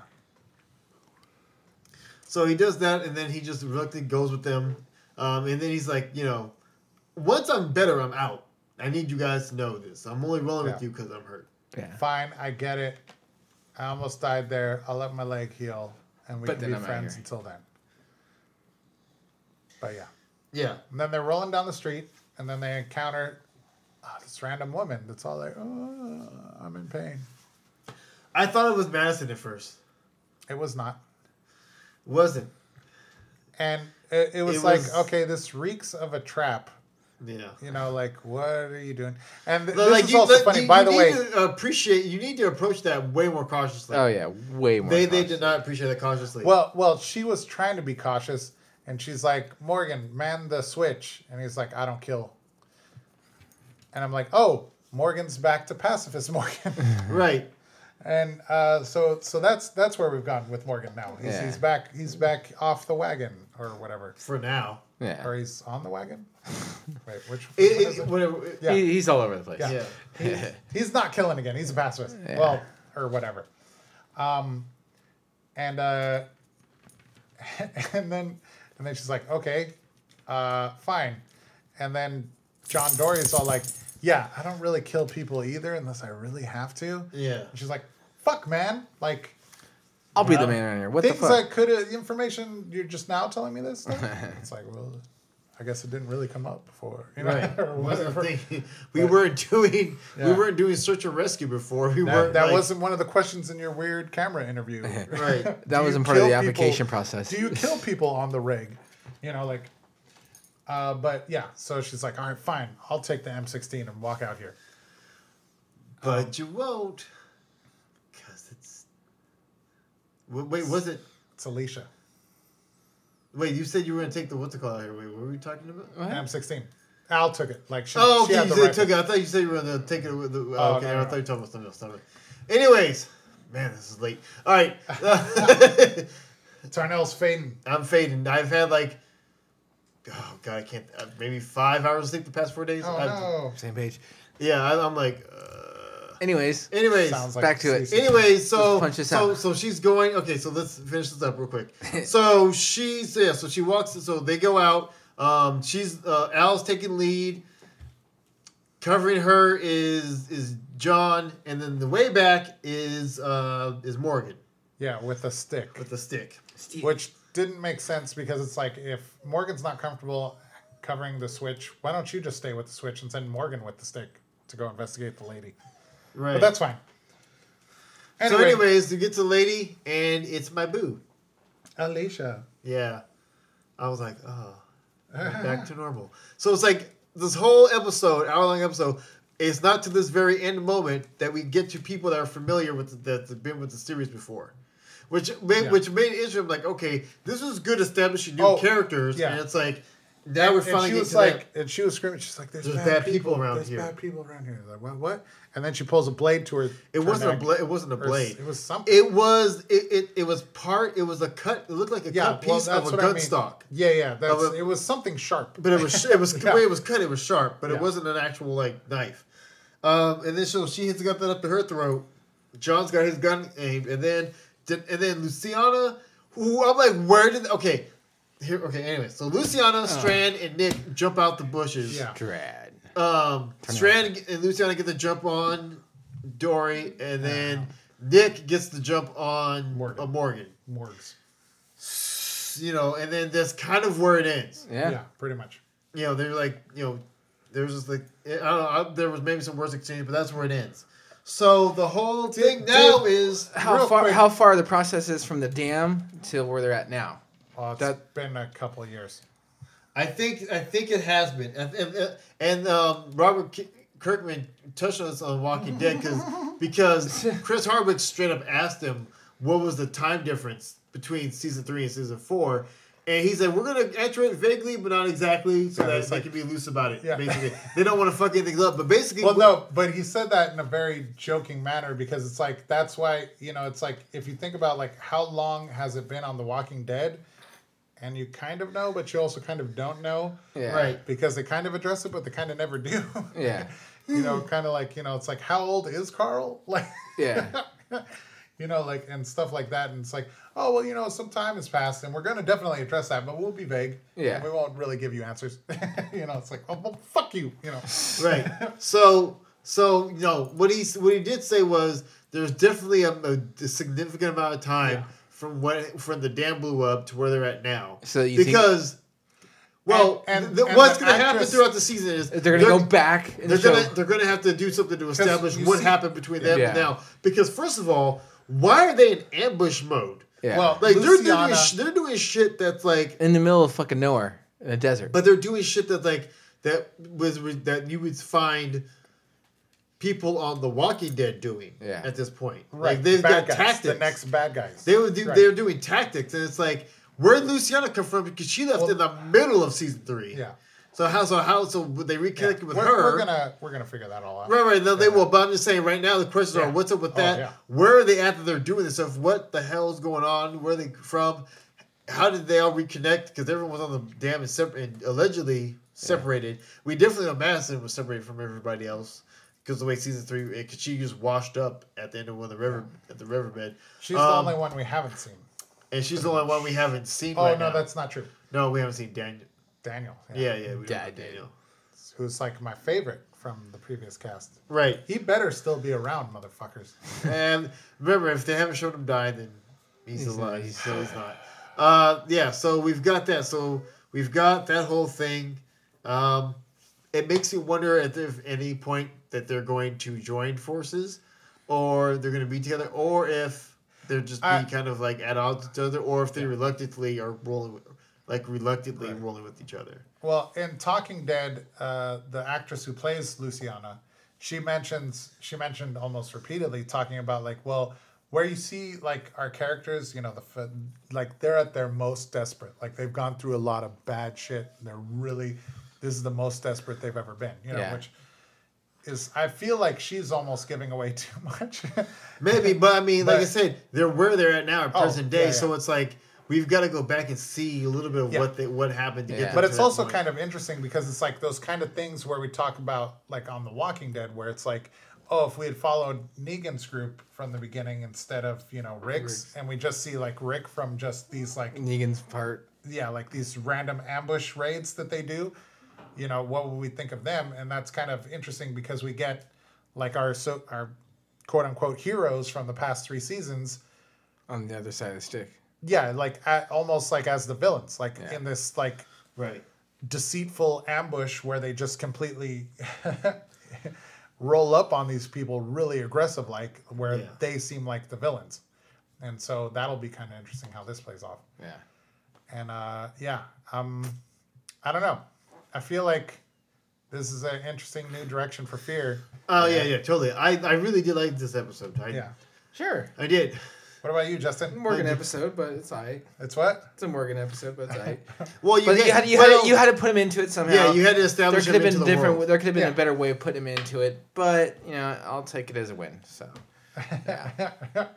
So he does that, and then he just reluctantly goes with them. Um, and then he's like, you know, once I'm better, I'm out. I need you guys to know this. I'm only rolling with you because I'm hurt. Yeah. Fine, I get it. I almost died there. I'll let my leg heal and we But can then be I'm out friends here. until then. But yeah. Yeah. And then they're rolling down the street, and then they encounter ah, this random woman that's all like, oh, I'm in pain. I thought it was Madison at first. It was not. Wasn't. And it, it was It like, was- okay, this reeks of a trap. Yeah. You know, like, what are you doing? And th- this like, is you- also like, funny. you- By you the need way, to appreciate. You need to approach that way more cautiously. Oh yeah, way more. they they did not appreciate that cautiously. well, well, she was trying to be cautious, and she's like, Morgan, man the switch. And he's like, I don't kill. And I'm like, oh, Morgan's back to pacifist Morgan. right. And uh, so so that's that's where we've gone with Morgan now. He's, Yeah. he's back he's back off the wagon or whatever. For now. Yeah. Or he's on the wagon. Wait, which, It, one it, whatever. it- Yeah. He, he's all over the place. Yeah. yeah. He's not killing again. He's a pacifist. Yeah. Well, or whatever. Um, and uh, and then and then she's like, okay, uh, fine. And then John Dorie's all like, yeah, I don't really kill people either unless I really have to. Yeah. And she's like, fuck, man, like. I'll be the Well, man around here. What the things fuck? that could have information you're just now telling me this stuff. it's like, well, I guess it didn't really come up before, you know, Right. or Wasn't whatever. thinking- we But- weren't doing we Yeah. weren't doing search and rescue before. We That, weren't. that like- wasn't one of the questions in your weird camera interview. Right. Do That you wasn't part of the kill application people- process. Do you kill people on the rig? You know, like. Uh, but yeah, so she's like, all right, fine, I'll take the M16 and walk out here. But you won't. Because it's. Wa- Wait, was it. It's Alicia. Wait, you said you were going to take the. What's it called here? Wait, what were we talking about? What? M16. Al took it. Like she, Oh, she okay. had You said rifle. took it. I thought you said you were going to take it with the. Oh, okay. no, I no, thought you were talking about something else. Something. Anyways, man, this is late. All right. Tarnel's fading. I'm fading. I've had like. Oh, God, I can't. Uh, maybe five hours of sleep the past four days. Oh I've- no. Same page. Yeah, I, I'm like. Uh, Anyways, anyways. Sounds like back to it. Cece. Anyway, so Let's punch this so out. so she's going. Okay, so let's finish this up real quick. so she's yeah. So she walks. So they go out. Um, she's uh, Al's taking lead. Covering her is is John, and then the way back is uh is Morgan Yeah, with a stick. with the stick. Steve. Which didn't make sense because it's like if Morgan's not comfortable covering the switch, why don't you just stay with the switch and send Morgan with the stick to go investigate the lady? Right. But that's fine. so. Anyways, you get to the lady, and it's my boo. Alicia. Yeah. I was like, oh, back to normal. So it's like this whole episode, hour long episode, it's not to this very end moment that we get to people that are familiar with the, that have been with the series before. Which made, Yeah. which made it interesting. Like, okay, this is good establishing new Oh, characters, yeah. and it's like Now we're and she was like, and she was screaming. She's like, "There's, There's bad, bad people, people around There's here." There's bad people around here." Like what? What? And then she pulls a blade to her. It wasn't a neck. blade. It wasn't a blade. It was something. It was it, it, it was part. It was a cut. It looked like a yeah, cut well, piece of a what I gun mean. stock. Yeah, yeah. That's a- it. Was something sharp. But it was it was Yeah. the way it was cut. It was sharp, but Yeah. it wasn't an actual like knife. Um, and then so she hits the gun up to her throat. John's got his gun aimed, and then and then Luciana, who I'm like, where did okay, here okay. Anyway, so Luciana Strand, and Nick jump out the bushes. Yeah. Dread. Um, Strand and Luciana get the jump on Dorie, and then Nick gets the jump on Morgan. uh, Morgan. Morgs. You know, and then that's kind of where it ends. Yeah. Yeah. pretty much. You know, they're like, you know, there's just like, I don't know, I, there was maybe some words exchanged, but that's where it ends. So the whole thing Did- now did- is How Real far? quick. How far the process is from the dam till where they're at now? Oh, it's That- been a couple of years. I think I think it has been, and, and, and um, Robert K- Kirkman touched on this on Walking Dead because because Chris Hardwick straight up asked him what was the time difference between season three and season four. And he said, "We're gonna enter it vaguely, but not exactly, so Yeah, that they like- can be loose about it. Yeah. Basically, they don't want to fuck anything up. But basically, Well, no, but he said that in a very joking manner because it's like that's why you know it's like if you think about like how long has it been on The Walking Dead, and you kind of know, but you also kind of don't know, Yeah. right? because they kind of address it, but they kind of never do. Yeah. you know, kind of like you know, it's like how old is Carl? Like, Yeah. you know, like and stuff like that, and it's like, oh well, you know, some time has passed, and we're gonna definitely address that, but we'll be vague. Yeah. and we won't really give you answers. you know, it's like, oh well, fuck you. You know, Right. So so you know what he what he did say was there's definitely a, a significant amount of time Yeah. From when from the dam blew up to where they're at now. So you think- because well, And- and- the, and what's going to happen throughout the season is They're gonna go back in They're show. gonna they're gonna have to do something to establish what see- happened between them Yeah. and now. Because first of all, why are they in ambush mode? yeah. well, Like they're doing sh- they're doing shit that's like in the middle of fucking nowhere in a desert. but they're doing shit that like that was that you would find people on The Walking Dead doing Yeah. at this point. right? Like they've bad got guys, tactics. The next bad guys. they were do, Right. they're doing tactics, and it's like where did Luciana come from? Because she left Well- in the middle of season three. Yeah. So how so how so would they reconnected with we're, her? We're gonna we're gonna figure that all out. Right, right. No, they Yeah. will. But I'm just saying, right now, the questions Yeah. are: What's up with Oh, that? yeah. Where are they at that they're doing this stuff? What the hell's going on? Where are they from? How did they all reconnect? Because everyone was on the dam and, separ- and allegedly separated. We definitely know Madison was separated from everybody else because the way season three, because she just washed up at the end of one of the river at the riverbed. She's the Um, only one we haven't seen. and she's the only one we haven't seen. Oh right no, now. that's not true. no, we haven't seen Daniel. Daniel. Yeah, yeah, we don't Yeah, know Daniel. Daniel. Who's like my favorite from the previous cast. Right. He better still be around, motherfuckers. And remember, if they haven't shown him die, then he's, He's alive. not. He's still he's not. Uh, yeah. So we've got that. So we've got that whole thing. Um, it makes you wonder at the, if any point that they're going to join forces, or they're going to be together, or if they're just I- be kind of like at odds with each other, or if they reluctantly are rolling, with, like reluctantly Right. rolling with each other. Well, in Talking Dead, uh, the actress who plays Luciana, she mentions she mentioned almost repeatedly talking about like, well, where you see like our characters, you know, the like they're at their most desperate. Like they've gone through a lot of bad shit. They're really, this is the most desperate they've ever been. You know, Yeah. which is I feel like she's almost giving away too much. Maybe, but I mean, like I said, they're where they're at now at Oh, present day. yeah, So it's like we've got to go back and see a little bit of Yeah. what they, what happened to Yeah. get. them But to it's that also point. kind of interesting because it's like those kind of things where we talk about, like on The Walking Dead, where it's like, oh, if we had followed Negan's group from the beginning instead of, you know, Rick's, and we just see like Rick from just these, like, Negan's part. yeah, like these random ambush raids that they do, you know, what would we think of them? And that's kind of interesting because we get like our, so, our quote unquote heroes from the past three seasons on the other side of the stick. yeah like at, almost like as the villains like Yeah. in this like right. deceitful ambush where they just completely roll up on these people really aggressive like where Yeah. they seem like the villains and so that'll be kind of interesting how this plays off Yeah. and uh yeah um i don't know i feel like this is an interesting new direction for fear Oh yeah, yeah, totally. I, I really did like this episode. I, yeah Sure. I did. What about you, Justin? Morgan episode, but it's alright. It's what? It's a Morgan episode, but it's alright. Well, you, but you had you well, had to, you had to put him into it somehow. yeah, you had to there establish could have him into been the different. world. There could have been Yeah. a better way of putting him into it, but you know, I'll take it as a win. So, yeah,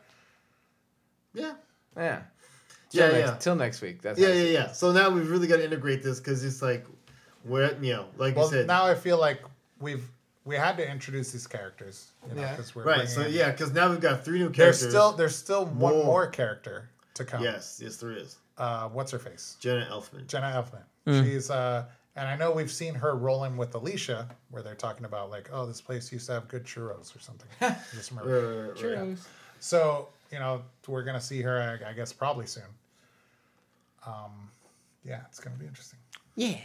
Yeah. yeah. Yeah, Till yeah. Next, till next week. That's Yeah, how I yeah, see it. yeah. So now we've really got to integrate this because it's like, where you know, like well, you said, now I feel like we've we had to introduce these characters. You know, Yeah. 'cause we're right? So in- yeah, because now we've got three new characters. There's still there's still one More. more character to come. yes, yes, there is. Uh, what's her face? Jenna Elfman. Jenna Elfman. She's uh, and I know we've seen her rolling with Alicia, where they're talking about like, oh, this place used to have good churros or something. I just remember. Right, right, right, right. So you know, we're gonna see her, I, I guess, probably soon. Um, yeah, it's gonna be interesting. Yeah.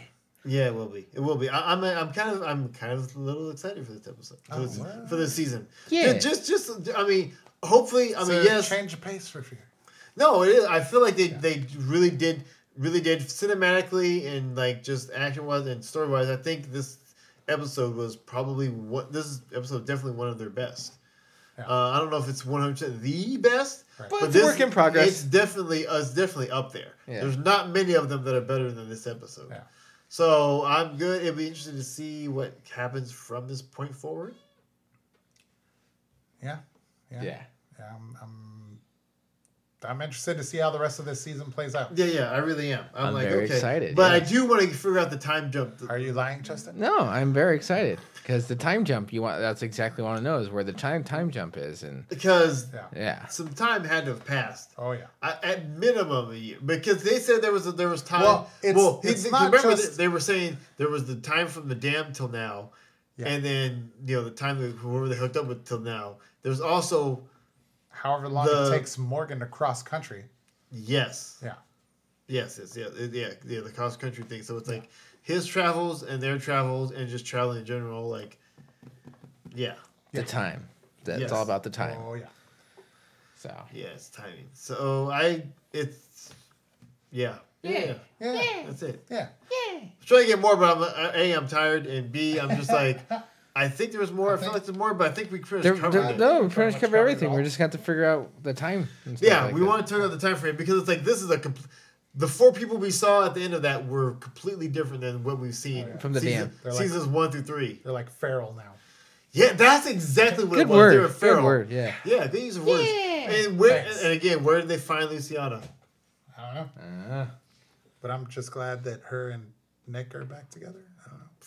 Yeah, it will be. It will be. I, I'm. I'm kind of. I'm kind of a little excited for this episode. For, Oh, this, wow. for this season. Yeah. Just, just, just. I mean, hopefully. I So mean, yes. change the pace for you. No, it is. I feel like they, they really did really did cinematically and like just action wise and story wise. I think this episode was probably what this episode definitely one of their best. Yeah. Uh, I don't know if it's one hundred percent the best, Right. But it's a work in progress. It's definitely uh, it's definitely up there. Yeah. There's not many of them that are better than this episode. Yeah. So I'm good. It'll be interesting to see what happens from this point forward. Yeah, yeah, Yeah. yeah. I'm, I'm, I'm interested to see how the rest of this season plays out. Yeah, yeah, I really am. I'm, I'm like very okay, excited, but I do want to figure out the time jump. Are you lying, Justin? No, I'm very excited because the time jump you want. That's exactly what I want to know is where the time time jump is, and because Yeah. yeah, some time had to have passed. Oh yeah. I, at minimum a year because they said there was a, there was time. Well, it's- he- it's he- not remember just- they, they were saying there was the time from the dam till now, Yeah. and then you know the time that whoever they hooked up with till now. There's also However long The- it takes Morgan to cross country. yes, Yeah. yes, yes, yeah, yeah, yeah, the cross country thing. So it's like his travels and their travels and just traveling in general. Like, yeah, the time. That's Yes. all about the time. Oh yeah. So yeah, it's timing. So I, it's, yeah, yeah, Yeah. that's it. Yeah. I'm trying to get more, but I'm uh, a I'm tired, and b I'm just like I think there was more. I, feel think- like there's more, but I think we pretty There- much covered there- it. no, we Pretty pretty much much covered covered everything. We just got to figure out the time. and Yeah, like we that. want to talk about the time frame because it's like this is a compl- the four people we saw at the end of that were completely different than what we've seen Oh, yeah. From the season, dam. They're like- seasons one through three. They're like feral now. Yeah, that's exactly what Good it was. They were word. Good feral. word. Yeah. Yeah, they use words. And where Thanks. and again, where did they find Luciana? I don't know. Uh, But I'm just glad that her and Nick are back together.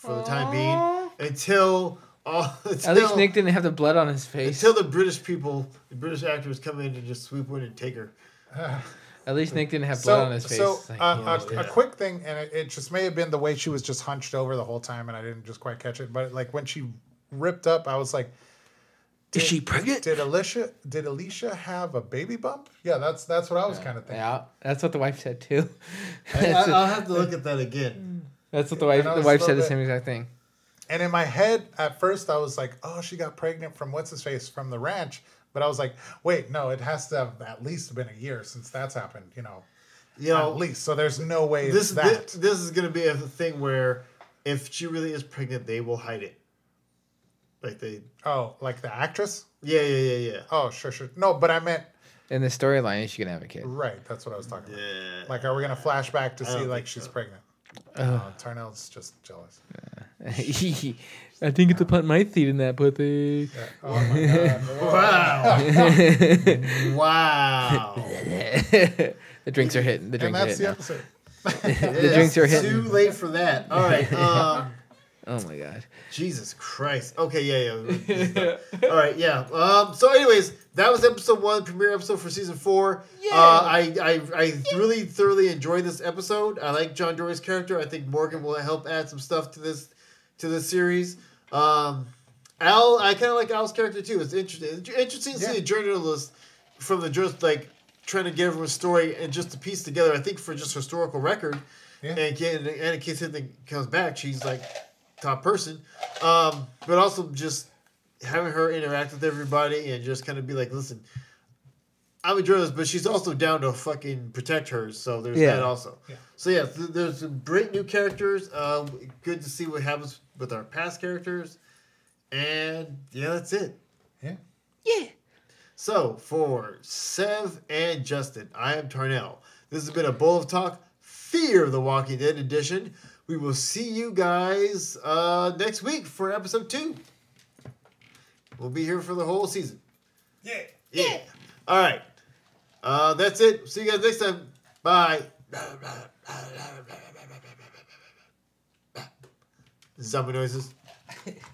I don't know. For the time being, until all until, at least Nick didn't have the blood on his face. until the British people, the British actors come in and just swoop in and take her. At least Nick didn't have blood So, on his face. so like, uh, a, a quick thing, and it, it just may have been the way she was just hunched over the whole time, and I didn't just quite catch it. But like when she ripped up, I was like, Is she pregnant? Did Alicia did Alicia have a baby bump? Yeah, that's that's what I was kind of thinking. Yeah, that's what the wife said too. I, that's, I'll have to look at that again. That's what the wife. The wife a said the same exact thing. And in my head, at first, I was like, "Oh, she got pregnant from what's his face from the ranch." But I was like, "Wait, no, it has to have at least been a year since that's happened." You know, You know, at least. So there's no way this it's that. this, this is gonna be a thing where if she really is pregnant, they will hide it. Like they, oh, like the actress? yeah, yeah, yeah, yeah. Oh, sure, sure. No, but I meant In the storyline, is she can have a kid. right. That's what I was talking about. Yeah. Like, are we gonna flashback to I see like she's so. pregnant? Oh. Uh, Tarnel's just jealous. I think it's to plant my seed in that pussy. Yeah. Oh my god. wow. wow. the drinks are hitting. The drinks are that's the hitting. now. episode. The drinks are hitting. Too late for that. All right. Um, Oh my god. Jesus Christ. Okay, yeah, yeah. All right, yeah. Um, so, anyways, that was episode one, premiere episode for season four. Uh, I, I, I really thoroughly enjoyed this episode. I like John Dorie's character. I think Morgan will help add some stuff to this to this series. Um, Al, I kind of like Al's character too. It's interesting. It's interesting to see Yeah. a journalist from the just like trying to get everyone's story and just to piece together. I think for just historical record, Yeah. and, in- and in case anything comes back, she's like top person. Um, but also just having her interact with everybody and just kind of be like, listen, I'm a journalist, but she's also down to fucking protect her. So there's Yeah. that also. Yeah. So yeah, th- there's some great new characters. Um, good to see what happens with our past characters. And yeah, that's it. Yeah. Yeah. So for Sev and Justin, I am Tarnel. This has been a Bowl of Talk Fear of the Walking Dead edition. We will see you guys uh, next week for episode two. We'll be here for the whole season. Yeah. Yeah. All right. Uh, that's it. See you guys next time. Bye. Zombie noises.